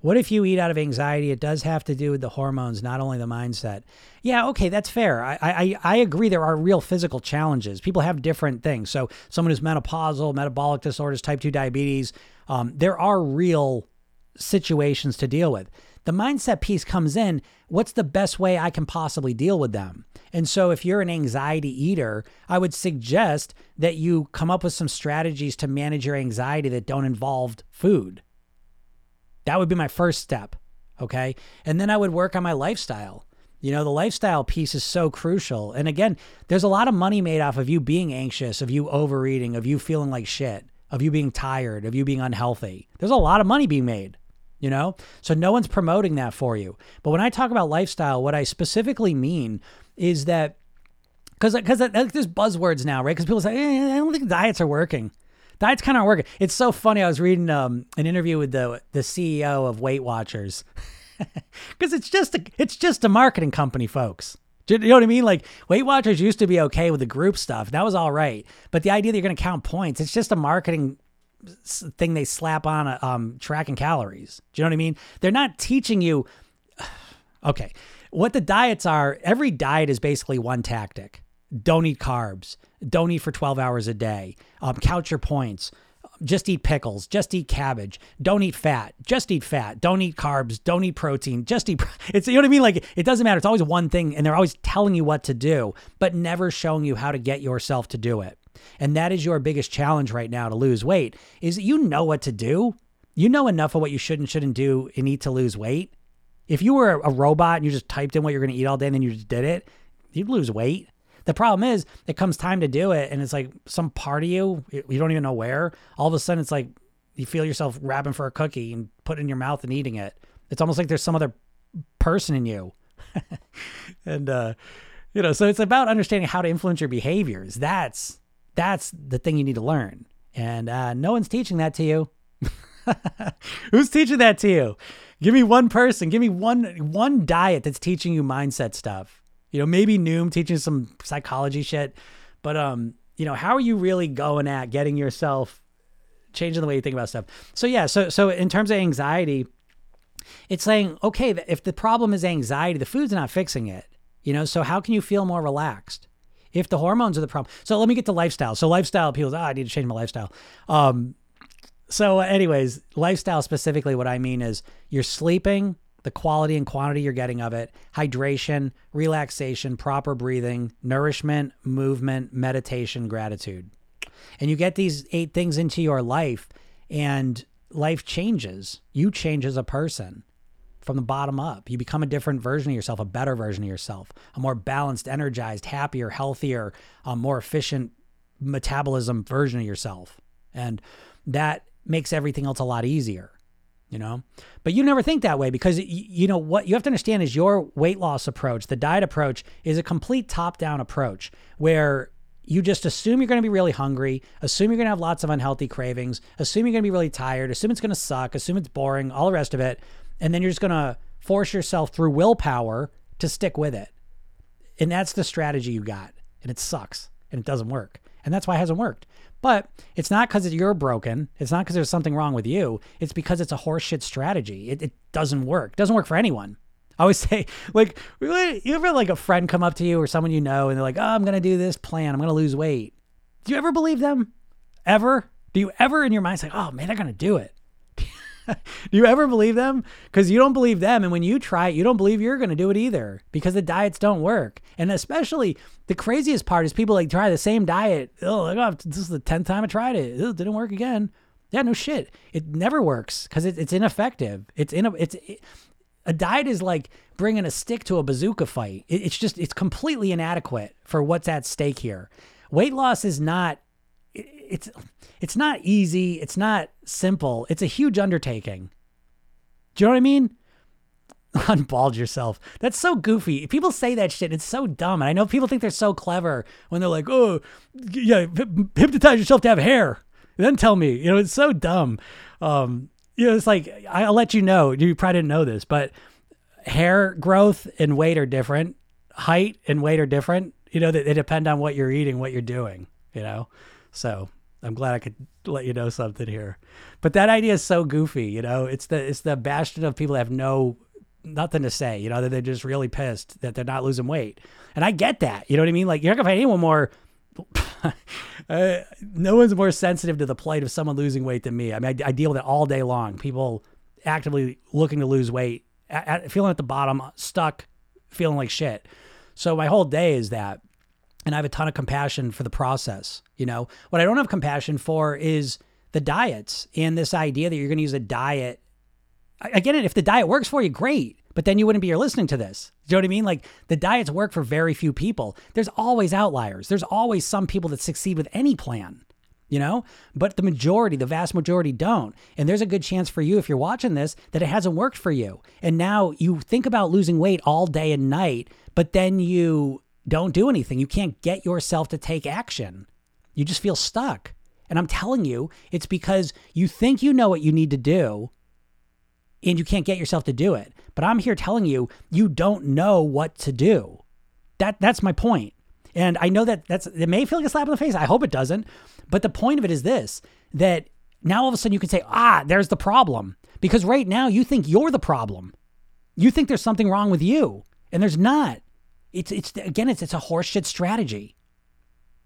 what if you eat out of anxiety? It does have to do with the hormones, not only the mindset. Yeah, okay, that's fair. I, I, I agree there are real physical challenges. People have different things. So, someone who's menopausal, metabolic disorders, type 2 diabetes, um, there are real situations to deal with. The mindset piece comes in what's the best way I can possibly deal with them? And so, if you're an anxiety eater, I would suggest that you come up with some strategies to manage your anxiety that don't involve food. That would be my first step. Okay. And then I would work on my lifestyle. You know, the lifestyle piece is so crucial. And again, there's a lot of money made off of you being anxious, of you overeating, of you feeling like shit, of you being tired, of you being unhealthy. There's a lot of money being made, you know? So no one's promoting that for you. But when I talk about lifestyle, what I specifically mean is that because because there's buzzwords now, right? Because people say, eh, I don't think diets are working. That's kind of working. It's so funny. I was reading um, an interview with the the CEO of Weight Watchers, Because it's just a, it's just a marketing company, folks. Do you know what I mean? Like Weight Watchers used to be okay with the group stuff. That was all right. But the idea that you're going to count points, it's just a marketing thing they slap on a, um, tracking calories. Do you know what I mean? They're not teaching you. Okay. What the diets are, every diet is basically one tactic. Don't eat carbs. Don't eat for 12 hours a day. Um, count your points just eat pickles, just eat cabbage, don't eat fat, just eat fat, don't eat carbs, don't eat protein, just eat. It's you know what I mean. Like it doesn't matter. It's always one thing, and they're always telling you what to do, but never showing you how to get yourself to do it. And that is your biggest challenge right now to lose weight. Is that you know what to do. You know enough of what you should and shouldn't do and eat to lose weight. If you were a robot and you just typed in what you're going to eat all day and then you just did it, you'd lose weight. The problem is, it comes time to do it, and it's like some part of you, you don't even know where. All of a sudden, it's like you feel yourself grabbing for a cookie and put it in your mouth and eating it. It's almost like there's some other person in you. and uh, you know, so it's about understanding how to influence your behaviors. That's that's the thing you need to learn. And uh, no one's teaching that to you. Who's teaching that to you? Give me one person. Give me one one diet that's teaching you mindset stuff. You know, maybe Noom teaching some psychology shit, but um, you know, how are you really going at getting yourself changing the way you think about stuff? So yeah, so so in terms of anxiety, it's saying, okay, if the problem is anxiety, the food's not fixing it. You know, so how can you feel more relaxed? If the hormones are the problem. So let me get to lifestyle. So lifestyle, people, oh, I need to change my lifestyle. Um, so anyways, lifestyle specifically, what I mean is you're sleeping, the quality and quantity you're getting of it, hydration, relaxation, proper breathing, nourishment, movement, meditation, gratitude. And you get these eight things into your life, and life changes. You change as a person from the bottom up. You become a different version of yourself, a better version of yourself, a more balanced, energized, happier, healthier, a more efficient metabolism version of yourself. And that makes everything else a lot easier you know? But you never think that way because you know what you have to understand is your weight loss approach the diet approach is a complete top down approach where you just assume you're going to be really hungry assume you're going to have lots of unhealthy cravings assume you're going to be really tired assume it's going to suck assume it's boring all the rest of it and then you're just going to force yourself through willpower to stick with it. And that's the strategy you got and it sucks and it doesn't work and that's why it hasn't worked but it's not because you're broken. It's not because there's something wrong with you. It's because it's a horseshit strategy. It, it doesn't work. It doesn't work for anyone. I always say, like, you ever like a friend come up to you or someone you know and they're like, oh, I'm going to do this plan. I'm going to lose weight. Do you ever believe them? Ever? Do you ever in your mind say, oh man, they're going to do it? do you ever believe them? Because you don't believe them. And when you try it, you don't believe you're going to do it either because the diets don't work. And especially the craziest part is people like try the same diet. Oh, this is the 10th time I tried it. It didn't work again. Yeah, no shit. It never works because it, it's ineffective. It's in a, it's, it, a diet is like bringing a stick to a bazooka fight. It, it's just, it's completely inadequate for what's at stake here. Weight loss is not it's it's not easy. It's not simple. It's a huge undertaking. Do you know what I mean? Unbald yourself. That's so goofy. People say that shit. It's so dumb. And I know people think they're so clever when they're like, "Oh, yeah, hypnotize yourself to have hair." then tell me. You know, it's so dumb. Um, you know, it's like I'll let you know. You probably didn't know this, but hair growth and weight are different. Height and weight are different. You know, they, they depend on what you're eating, what you're doing. You know, so I'm glad I could let you know something here. But that idea is so goofy, you know. It's the it's the bastion of people that have no nothing to say, you know, that they're just really pissed that they're not losing weight. And I get that. You know what I mean? Like you're not gonna find anyone more uh, no one's more sensitive to the plight of someone losing weight than me. I mean, I, I deal with it all day long. People actively looking to lose weight, at, at, feeling at the bottom, stuck, feeling like shit. So my whole day is that and I have a ton of compassion for the process. You know, what I don't have compassion for is the diets and this idea that you're going to use a diet. I, get it. If the diet works for you, great. But then you wouldn't be here listening to this. Do you know what I mean? Like the diets work for very few people. There's always outliers. There's always some people that succeed with any plan, you know? But the majority, the vast majority don't. And there's a good chance for you, if you're watching this, that it hasn't worked for you. And now you think about losing weight all day and night, but then you don't do anything. You can't get yourself to take action. You just feel stuck. And I'm telling you, it's because you think you know what you need to do and you can't get yourself to do it. But I'm here telling you, you don't know what to do. That that's my point. And I know that that's it may feel like a slap in the face. I hope it doesn't. But the point of it is this that now all of a sudden you can say, ah, there's the problem. Because right now you think you're the problem. You think there's something wrong with you. And there's not. It's it's again, it's it's a horseshit strategy.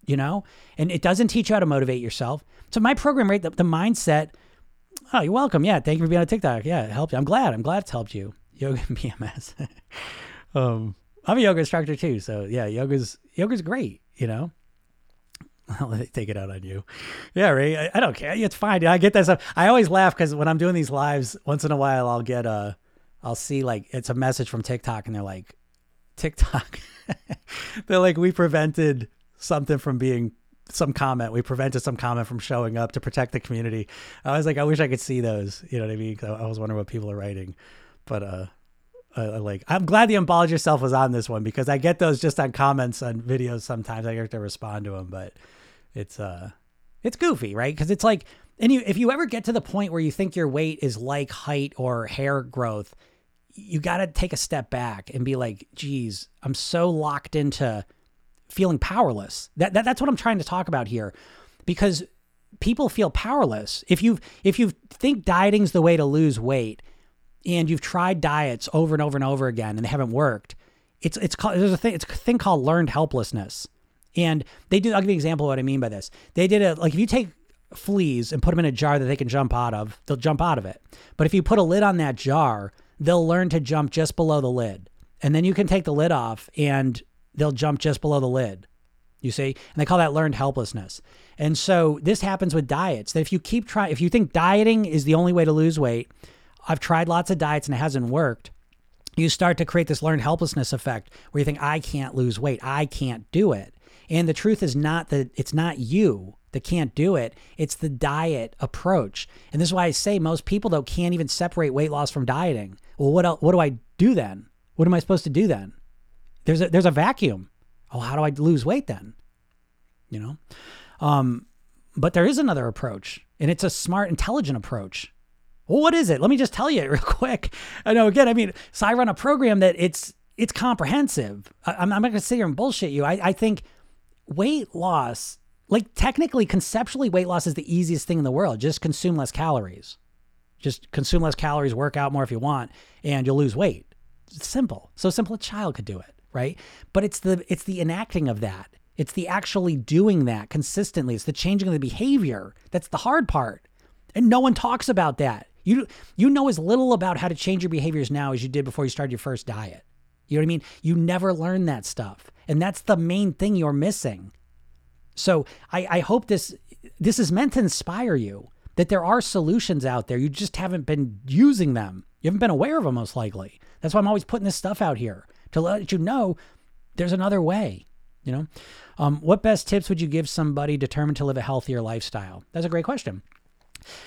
You know? And it doesn't teach you how to motivate yourself. So my program, right, the, the mindset, oh, you're welcome. Yeah, thank you for being on TikTok. Yeah, it helped you. I'm glad. I'm glad it's helped you. Yoga and PMS. um, I'm a yoga instructor too. So yeah, yoga's yoga's great, you know? I'll take it out on you. Yeah, right. I, I, don't care. It's fine. I get that stuff. I always laugh because when I'm doing these lives, once in a while, I'll get a, I'll see like it's a message from TikTok, and they're like, TikTok. they're like, we prevented something from being some comment. We prevented some comment from showing up to protect the community. I was like, I wish I could see those. You know what I mean? I was wondering what people are writing, but uh, like I'm glad the unbolage yourself was on this one because I get those just on comments on videos sometimes. I have to respond to them, but it's uh, it's goofy, right? Because it's like, and you if you ever get to the point where you think your weight is like height or hair growth, you got to take a step back and be like, geez, I'm so locked into feeling powerless. That, that that's what I'm trying to talk about here, because people feel powerless. If you if you think dieting's the way to lose weight, and you've tried diets over and over and over again and they haven't worked, it's it's called there's a thing it's a thing called learned helplessness. And they do. I'll give you an example of what I mean by this. They did it like if you take fleas and put them in a jar that they can jump out of, they'll jump out of it. But if you put a lid on that jar, they'll learn to jump just below the lid. And then you can take the lid off and they'll jump just below the lid. You see? And they call that learned helplessness. And so this happens with diets. That if you keep trying, if you think dieting is the only way to lose weight, I've tried lots of diets and it hasn't worked. You start to create this learned helplessness effect where you think, I can't lose weight. I can't do it. And the truth is not that it's not you that can't do it. It's the diet approach. And this is why I say most people though can't even separate weight loss from dieting. Well, what else, what do I do then? What am I supposed to do then? There's a there's a vacuum. Oh, how do I lose weight then? You know? Um, but there is another approach, and it's a smart, intelligent approach. Well, what is it? Let me just tell you real quick. I know again, I mean, so I run a program that it's it's comprehensive. I, am not going to sit here and bullshit you. I, I think weight loss, like technically, conceptually, weight loss is the easiest thing in the world. Just consume less calories. Just consume less calories, work out more if you want, and you'll lose weight. It's simple. So simple a child could do it right? But it's the it's the enacting of that. It's the actually doing that consistently. It's the changing of the behavior. That's the hard part. And no one talks about that. You you know as little about how to change your behaviors now as you did before you started your first diet. You know what I mean? You never learn that stuff. And that's the main thing you're missing. So I, I hope this this is meant to inspire you that there are solutions out there. You just haven't been using them. You haven't been aware of them most likely. That's why I'm always putting this stuff out here to let you know there's another way. You know, um, what best tips would you give somebody determined to live a healthier lifestyle? That's a great question,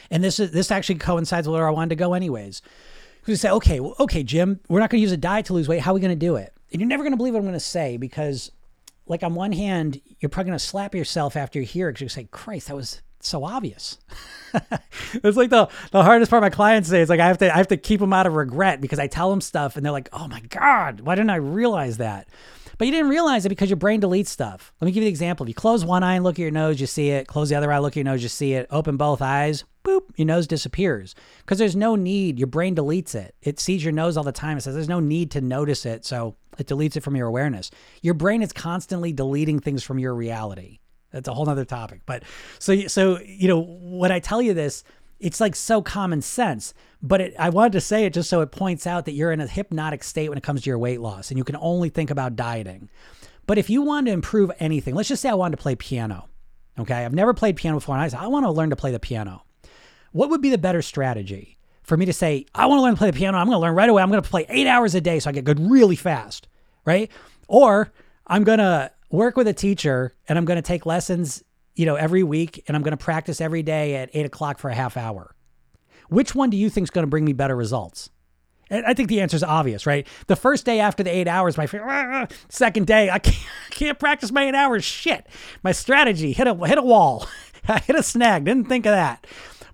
and this is this actually coincides with where I wanted to go, anyways. You say, okay, well, okay, Jim, we're not going to use a diet to lose weight. How are we going to do it? And you're never going to believe what I'm going to say because, like, on one hand, you're probably to slap yourself after you hear it because you say, Christ, that was so obvious. it's like the the hardest part my clients say. It's like I have to I have to keep them out of regret because I tell them stuff and they're like, oh my god, why didn't I realize that? But you didn't realize it because your brain deletes stuff. Let me give you the example. If you close one eye and look at your nose, you see it. Close the other eye, look at your nose, you see it. Open both eyes, boop, your nose disappears. Because there's no need. Your brain deletes it. It sees your nose all the time. It says there's no need to notice it. So it deletes it from your awareness. Your brain is constantly deleting things from your reality. That's a whole other topic. But so so you know when I tell you this, it's like so common sense. But it, I wanted to say it just so it points out that you're in a hypnotic state when it comes to your weight loss, and you can only think about dieting. But if you want to improve anything, let's just say I wanted to play piano. Okay, I've never played piano before, and I said I want to learn to play the piano. What would be the better strategy for me to say I want to learn to play the piano? I'm going to learn right away. I'm going to play eight hours a day so I get good really fast, right? Or I'm going to work with a teacher and I'm going to take lessons, you know, every week and I'm going to practice every day at eight o'clock for a half hour. Which one do you think is going to bring me better results? And I think the answer is obvious, right? The first day after the eight hours, my ah, second day, I can't, can't practice my eight hours. Shit, my strategy hit a hit a wall, I hit a snag. Didn't think of that.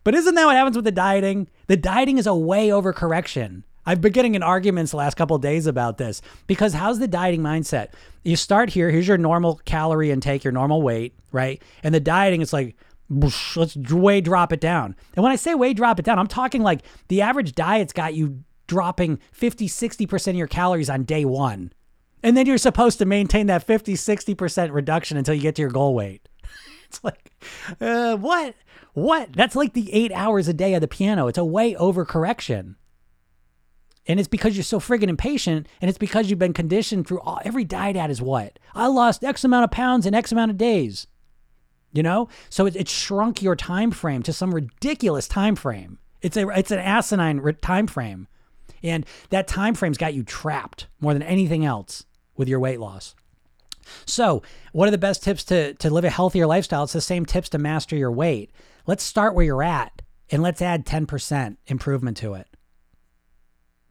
But isn't that what happens with the dieting? The dieting is a way over correction. I've been getting in arguments the last couple days about this because how's the dieting mindset? You start here, here's your normal calorie intake, your normal weight, right? And the dieting, it's like, let's way drop it down. And when I say way drop it down, I'm talking like the average diet's got you dropping 50, 60% of your calories on day one. And then you're supposed to maintain that 50, 60% reduction until you get to your goal weight. it's like, uh, what? What? That's like the eight hours a day of the piano. It's a way over correction. And it's because you're so friggin' impatient, and it's because you've been conditioned through all, every diet ad is what? I lost X amount of pounds in X amount of days. You know? So it, it shrunk your time frame to some ridiculous time frame. It's a it's an asinine time frame. And that time frame's got you trapped more than anything else with your weight loss. So, what are the best tips to, to live a healthier lifestyle? It's the same tips to master your weight. Let's start where you're at and let's add 10% improvement to it.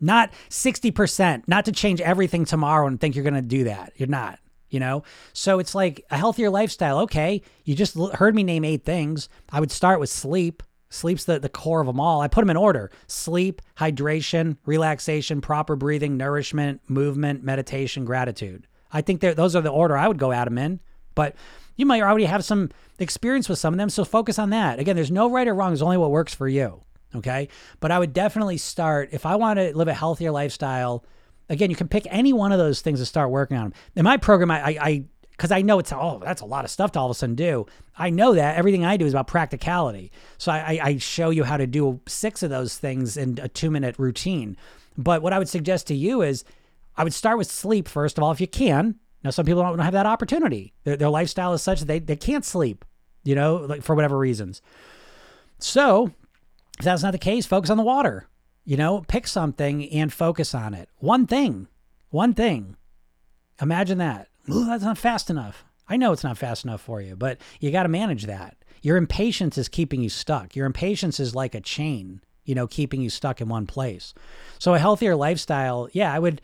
Not 60%, not to change everything tomorrow and think you're going to do that. You're not, you know? So it's like a healthier lifestyle. Okay, you just heard me name eight things. I would start with sleep. Sleep's the, the core of them all. I put them in order sleep, hydration, relaxation, proper breathing, nourishment, movement, meditation, gratitude. I think those are the order I would go at them in. But you might already have some experience with some of them, so focus on that. Again, there's no right or wrong, there's only what works for you. Okay. But I would definitely start if I want to live a healthier lifestyle. Again, you can pick any one of those things to start working on. Them. In my program, I, I, because I know it's oh that's a lot of stuff to all of a sudden do. I know that everything I do is about practicality. So I, I show you how to do six of those things in a two minute routine. But what I would suggest to you is I would start with sleep first of all, if you can. Now some people don't have that opportunity. Their, their lifestyle is such that they, they can't sleep, you know, like for whatever reasons. So if that's not the case, focus on the water. You know, pick something and focus on it. One thing. One thing. Imagine that. Ooh, that's not fast enough. I know it's not fast enough for you, but you got to manage that. Your impatience is keeping you stuck. Your impatience is like a chain, you know, keeping you stuck in one place. So a healthier lifestyle, yeah, I would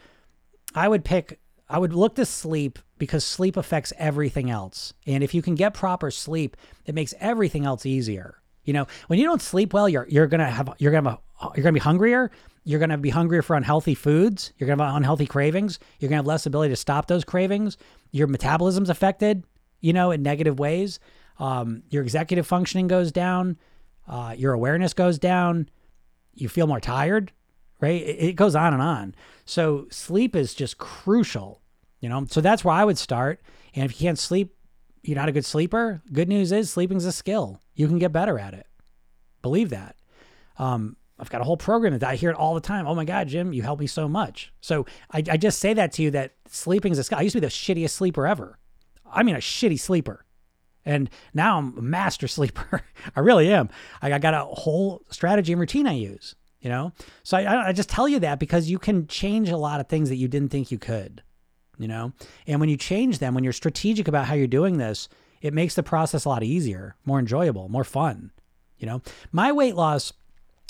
I would pick I would look to sleep because sleep affects everything else. And if you can get proper sleep, it makes everything else easier. You know, when you don't sleep well, you're you're gonna have you're gonna have a, you're gonna be hungrier. You're gonna be hungrier for unhealthy foods. You're gonna have unhealthy cravings. You're gonna have less ability to stop those cravings. Your metabolism's affected, you know, in negative ways. Um, your executive functioning goes down. Uh, your awareness goes down. You feel more tired, right? It, goes on and on. So sleep is just crucial, you know. So that's where I would start. And if you can't sleep, you're not a good sleeper. Good news is sleeping's a skill you can get better at it. Believe that. Um, I've got a whole program that I hear it all the time. Oh my God, Jim, you help me so much. So I, I just say that to you that sleeping is a skill. I used to be the shittiest sleeper ever. I mean, a shitty sleeper. And now I'm a master sleeper. I really am. I, I got a whole strategy and routine I use, you know? So I, I just tell you that because you can change a lot of things that you didn't think you could, you know? And when you change them, when you're strategic about how you're doing this, it makes the process a lot easier, more enjoyable, more fun. You know, my weight loss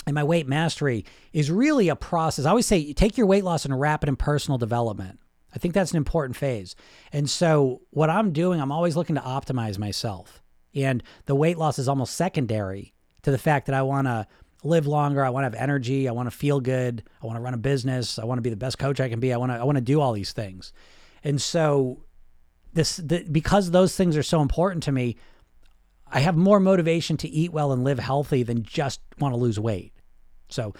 and my weight mastery is really a process. I always say take your weight loss and wrap it in personal development. I think that's an important phase. And so, what I'm doing, I'm always looking to optimize myself. And the weight loss is almost secondary to the fact that I want to live longer. I want to have energy. I want to feel good. I want to run a business. I want to be the best coach I can be. I want to, I want to do all these things. And so, this the, because those things are so important to me i have more motivation to eat well and live healthy than just want to lose weight so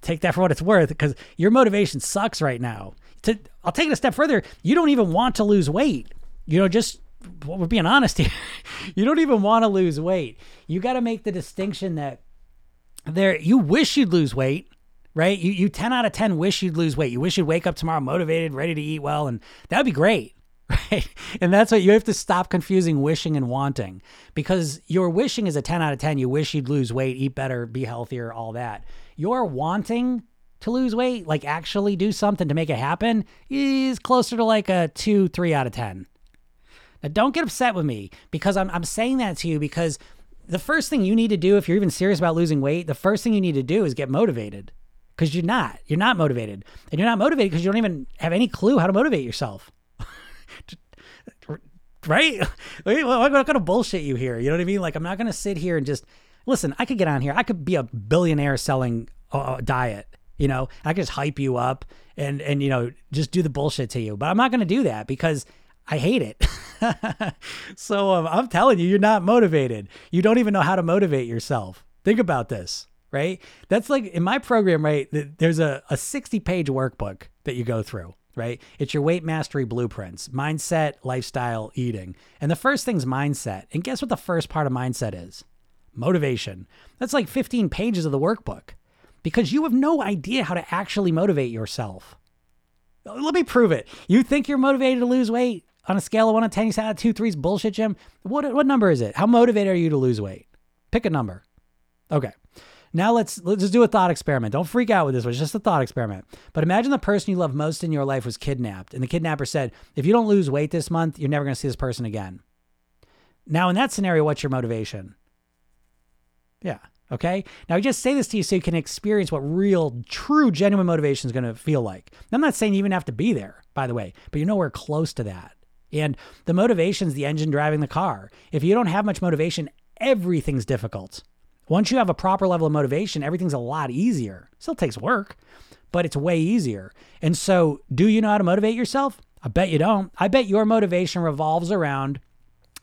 take that for what it's worth because your motivation sucks right now to, i'll take it a step further you don't even want to lose weight you know just we're being honest here you don't even want to lose weight you got to make the distinction that there you wish you'd lose weight right you, you 10 out of 10 wish you'd lose weight you wish you'd wake up tomorrow motivated ready to eat well and that would be great right? And that's what you have to stop confusing wishing and wanting because your wishing is a 10 out of 10. You wish you'd lose weight, eat better, be healthier, all that. Your wanting to lose weight, like actually do something to make it happen, is closer to like a 2, 3 out of 10. Now, don't get upset with me because I'm, I'm saying that to you because the first thing you need to do if you're even serious about losing weight, the first thing you need to do is get motivated because you're not. You're not motivated. And you're not motivated because you don't even have any clue how to motivate yourself right? I'm not going to bullshit you here. You know what I mean? Like, I'm not going to sit here and just listen. I could get on here. I could be a billionaire selling a diet, You know, I can just hype you up and and you know just do the bullshit to you. But I'm not going to do that because I hate it. so um, I'm telling you, you're not motivated. You don't even know how to motivate yourself. Think about this, right? That's like in my program, right? There's a, a 60 page workbook that you go through, right? It's your weight mastery blueprints, mindset, lifestyle, eating. And the first thing's mindset. And guess what the first part of mindset is? Motivation. That's like 15 pages of the workbook because you have no idea how to actually motivate yourself. Let me prove it. You think you're motivated to lose weight? On a scale of one to 10, you say, ah, two, three's bullshit, Jim. What, what number is it? How motivated are you to lose weight? Pick a number. Okay. Now let's let's just do a thought experiment. Don't freak out with this one. It's just a thought experiment. But imagine the person you love most in your life was kidnapped, and the kidnapper said, "If you don't lose weight this month, you're never going to see this person again." Now, in that scenario, what's your motivation? Yeah. Okay. Now, I just say this to you so you can experience what real, true, genuine motivation is going to feel like. I'm not saying you even have to be there, by the way, but you're nowhere close to that. And the motivation is the engine driving the car. If you don't have much motivation, everything's difficult. Once you have a proper level of motivation, everything's a lot easier. Still takes work, but it's way easier. And so, do you know how to motivate yourself? I bet you don't. I bet your motivation revolves around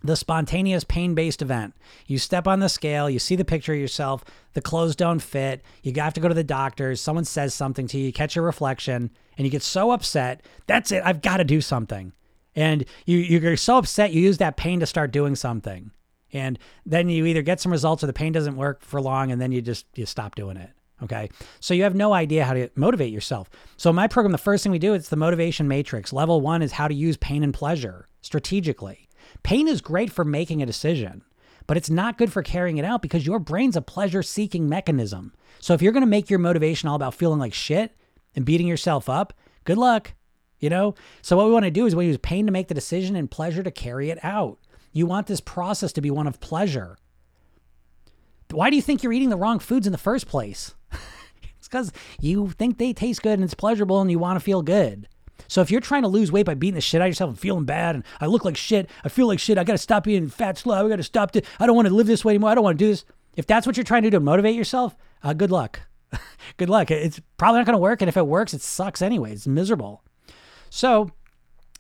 the spontaneous pain based event. You step on the scale, you see the picture of yourself, the clothes don't fit, you have to go to the doctor, someone says something to you, you catch your reflection, and you get so upset. That's it, I've got to do something and you you're so upset you use that pain to start doing something. And then you either get some results or the pain doesn't work for long and then you just you stop doing it okay? So you have no idea how to motivate yourself. So in my program the first thing we do it's the motivation matrix. Level one is how to use pain and pleasure strategically. Pain is great for making a decision but it's not good for carrying it out because your brain's a pleasure seeking mechanism. So if you're going to make your motivation all about feeling like shit and beating yourself up good luck you know? So what we want to do is we use pain to make the decision and pleasure to carry it out. You want this process to be one of pleasure. Why do you think you're eating the wrong foods in the first place? it's because you think they taste good and it's pleasurable and you want to feel good. So if you're trying to lose weight by beating the shit out of yourself and feeling bad and I look like shit, I feel like shit, I got to stop eating fat slow, I got to stop, it. I don't want to live this way anymore, I don't want to do this. If that's what you're trying to do to motivate yourself, uh, good luck. good luck. It's probably not going to work. And if it works, it sucks anyway. It's miserable. So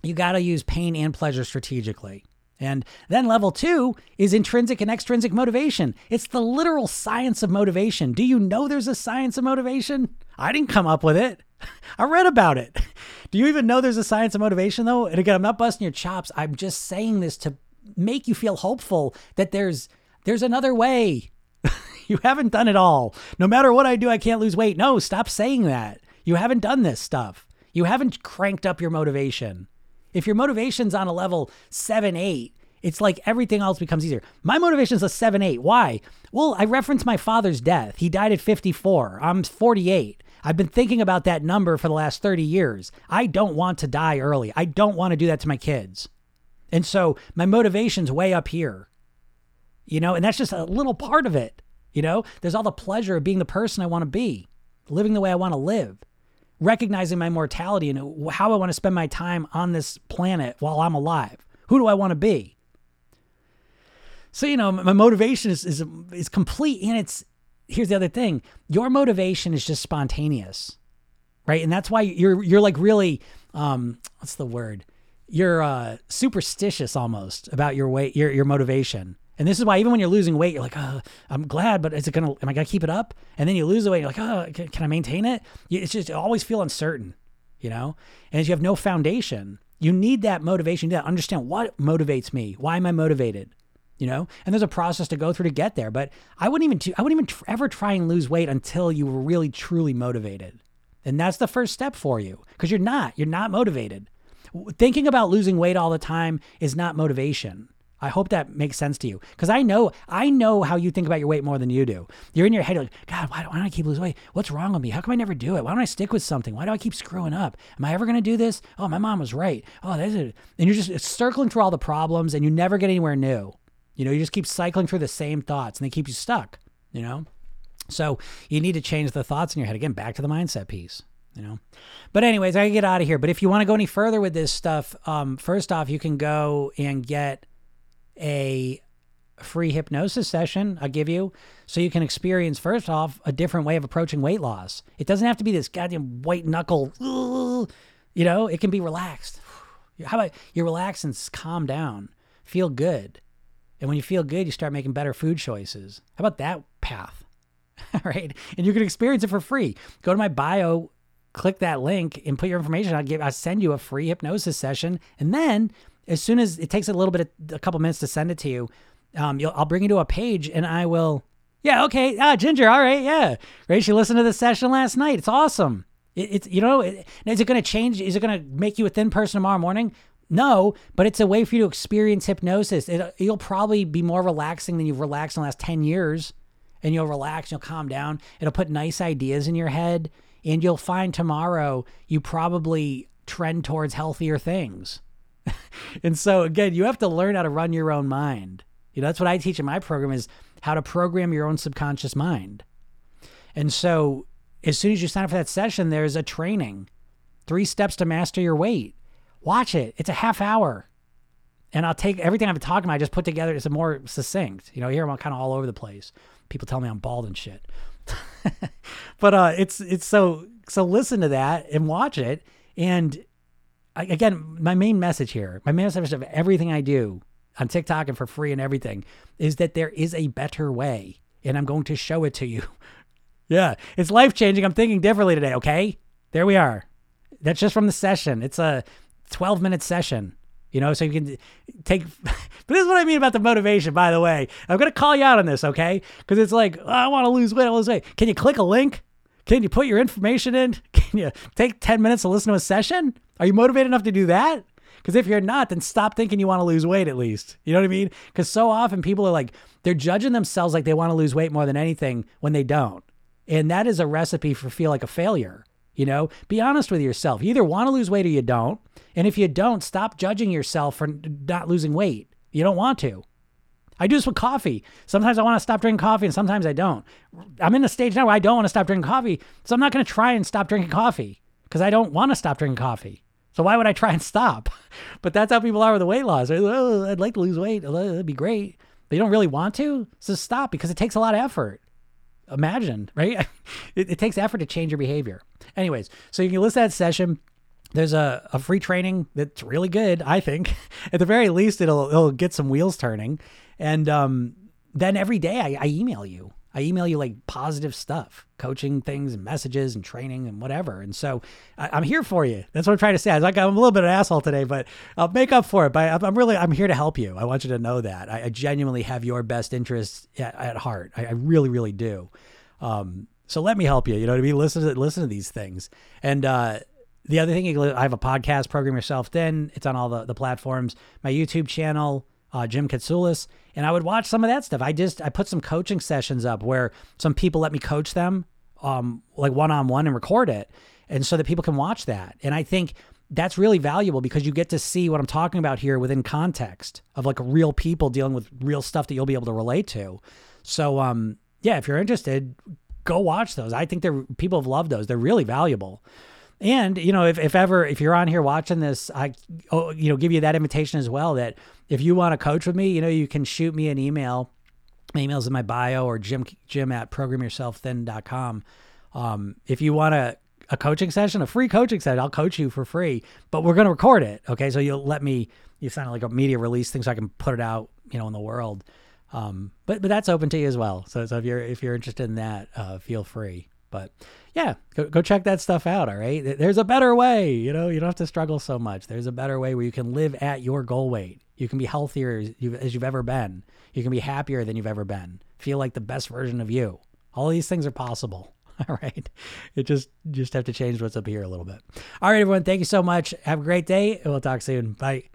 you got to use pain and pleasure strategically. And then level two is intrinsic and extrinsic motivation. It's the literal science of motivation. Do you know there's a science of motivation? I didn't come up with it. I read about it. Do you even know there's a science of motivation though? And again, I'm not busting your chops. I'm just saying this to make you feel hopeful that there's there's another way. you haven't done it all. No matter what I do, I can't lose weight. No, stop saying that. You haven't done this stuff. You haven't cranked up your motivation. If your motivation's on a level seven, eight, it's like everything else becomes easier. My motivation is a seven, eight. Why? Well, I reference my father's death. He died at 54. I'm 48. I've been thinking about that number for the last 30 years. I don't want to die early. I don't want to do that to my kids. And so my motivation's way up here. You know, and that's just a little part of it. You know, there's all the pleasure of being the person I want to be, living the way I want to live recognizing my mortality and how I want to spend my time on this planet while I'm alive. Who do I want to be? So, you know, my motivation is, is, is complete. And it's, here's the other thing your motivation is just spontaneous, right? And that's why you're, you're like really, um, what's the word? You're uh, superstitious almost about your way, your, your motivation. And this is why even when you're losing weight, you're like, oh, I'm glad, but is it gonna? Am I gonna keep it up? And then you lose the weight, you're like, oh, can, can I maintain it? It's just you always feel uncertain, you know. And if you have no foundation, you need that motivation to understand what motivates me. Why am I motivated? You know, and there's a process to go through to get there. But I wouldn't even, I wouldn't even ever try and lose weight until you were really truly motivated. And that's the first step for you because you're not, you're not motivated. Thinking about losing weight all the time is not motivation. I hope that makes sense to you because I know I know how you think about your weight more than you do. You're in your head like, God, why, why don't I keep losing weight? What's wrong with me? How come I never do it? Why don't I stick with something? Why do I keep screwing up? Am I ever going to do this? Oh, my mom was right. Oh, that's it. And you're just circling through all the problems and you never get anywhere new. You know, you just keep cycling through the same thoughts and they keep you stuck. You know, so you need to change the thoughts in your head again. Back to the mindset piece you know. But anyways, I get out of here. But if you want to go any further with this stuff, um, first off, you can go and get a free hypnosis session I'll give you so you can experience, first off, a different way of approaching weight loss. It doesn't have to be this goddamn white knuckle, you know, it can be relaxed. How about you relax and calm down, feel good. And when you feel good, you start making better food choices. How about that path? All right. And you can experience it for free. Go to my bio, click that link, and put your information. I'll give I'll send you a free hypnosis session. And then as soon as it takes a little bit of, a couple minutes to send it to you, um, I'll bring you to a page and I will, yeah, okay, ah, Ginger, all right, yeah, right. She listened to the session last night. It's awesome. It, it's you know, it, is it going to change? Is it going to make you a thin person tomorrow morning? No, but it's a way for you to experience hypnosis. It, you'll probably be more relaxing than you've relaxed in the last ten years, and you'll relax, you'll calm down. It'll put nice ideas in your head, and you'll find tomorrow you probably trend towards healthier things. and so again, you have to learn how to run your own mind. You know, that's what I teach in my program is how to program your own subconscious mind. And so as soon as you sign up for that session, there's a training. Three steps to master your weight. Watch it. It's a half hour. And I'll take everything I've been talking about, I just put together, it's more succinct. You know, here I'm kind of all over the place. People tell me I'm bald and shit. but uh it's it's so so listen to that and watch it. And again, my main message here, my main message of everything I do on TikTok and for free and everything is that there is a better way. And I'm going to show it to you. yeah, it's life changing. I'm thinking differently today. Okay. There we are. That's just from the session. It's a 12 minute session. You know, so you can take. but this is what I mean about the motivation, by the way. I'm going to call you out on this, okay? Because it's like, oh, I want to lose weight. I lose weight. Can you click a link? Can you put your information in? Can you take 10 minutes to listen to a session? Are you motivated enough to do that? Because if you're not, then stop thinking you want to lose weight at least. You know what I mean? Because so often people are like, they're judging themselves like they want to lose weight more than anything when they don't. And that is a recipe for feel like a failure. You know, be honest with yourself. You either want to lose weight or you don't. And if you don't, stop judging yourself for not losing weight. You don't want to. I do this with coffee. Sometimes I want to stop drinking coffee and sometimes I don't. I'm in a stage now where I don't want to stop drinking coffee. So I'm not going to try and stop drinking coffee because I don't want to stop drinking coffee. So why would I try and stop? But that's how people are with the weight loss. Like, oh, I'd like to lose weight. That'd be great. You don't really want to. So stop because it takes a lot of effort. Imagine, right? It, it takes effort to change your behavior. Anyways, so you can list that session there's a, a free training that's really good, I think. At the very least, it'll it'll get some wheels turning. And um, then every day I, I email you. I email you like positive stuff, coaching things and messages and training and whatever. And so I, am here for you. That's what I'm trying to say. I was like, I'm a little bit of an asshole today, but I'll make up for it. But I'm really, I'm here to help you. I want you to know that I, I genuinely have your best interests at, at heart. I, I, really, really do. Um, so let me help you. You know what I mean? Listen to, listen to these things. And, uh, the other thing, I have a podcast, Program Yourself Thin. It's on all the, the platforms. My YouTube channel, uh, Jim Katsoulis, and I would watch some of that stuff. I just I put some coaching sessions up where some people let me coach them, um, like one on one, and record it, and so that people can watch that. And I think that's really valuable because you get to see what I'm talking about here within context of like real people dealing with real stuff that you'll be able to relate to. So, um, yeah, if you're interested, go watch those. I think they're people have loved those. They're really valuable. And you know, if, if ever if you're on here watching this, I oh, you know give you that invitation as well. That if you want to coach with me, you know, you can shoot me an email. My email's in my bio or Jim Jim at programyourselfthin.com. Um, if you want a a coaching session, a free coaching session, I'll coach you for free. But we're going to record it, okay? So you'll let me you sign like a media release thing so I can put it out, you know, in the world. Um, but but that's open to you as well. So so if you're if you're interested in that, uh, feel free. But yeah, go, go check that stuff out. All right. There's a better way. You know, you don't have to struggle so much. There's a better way where you can live at your goal weight. You can be healthier as you've, as you've ever been. You can be happier than you've ever been. Feel like the best version of you. All these things are possible. All right. It just just have to change what's up here a little bit. All right, everyone. Thank you so much. Have a great day, we'll talk soon. Bye.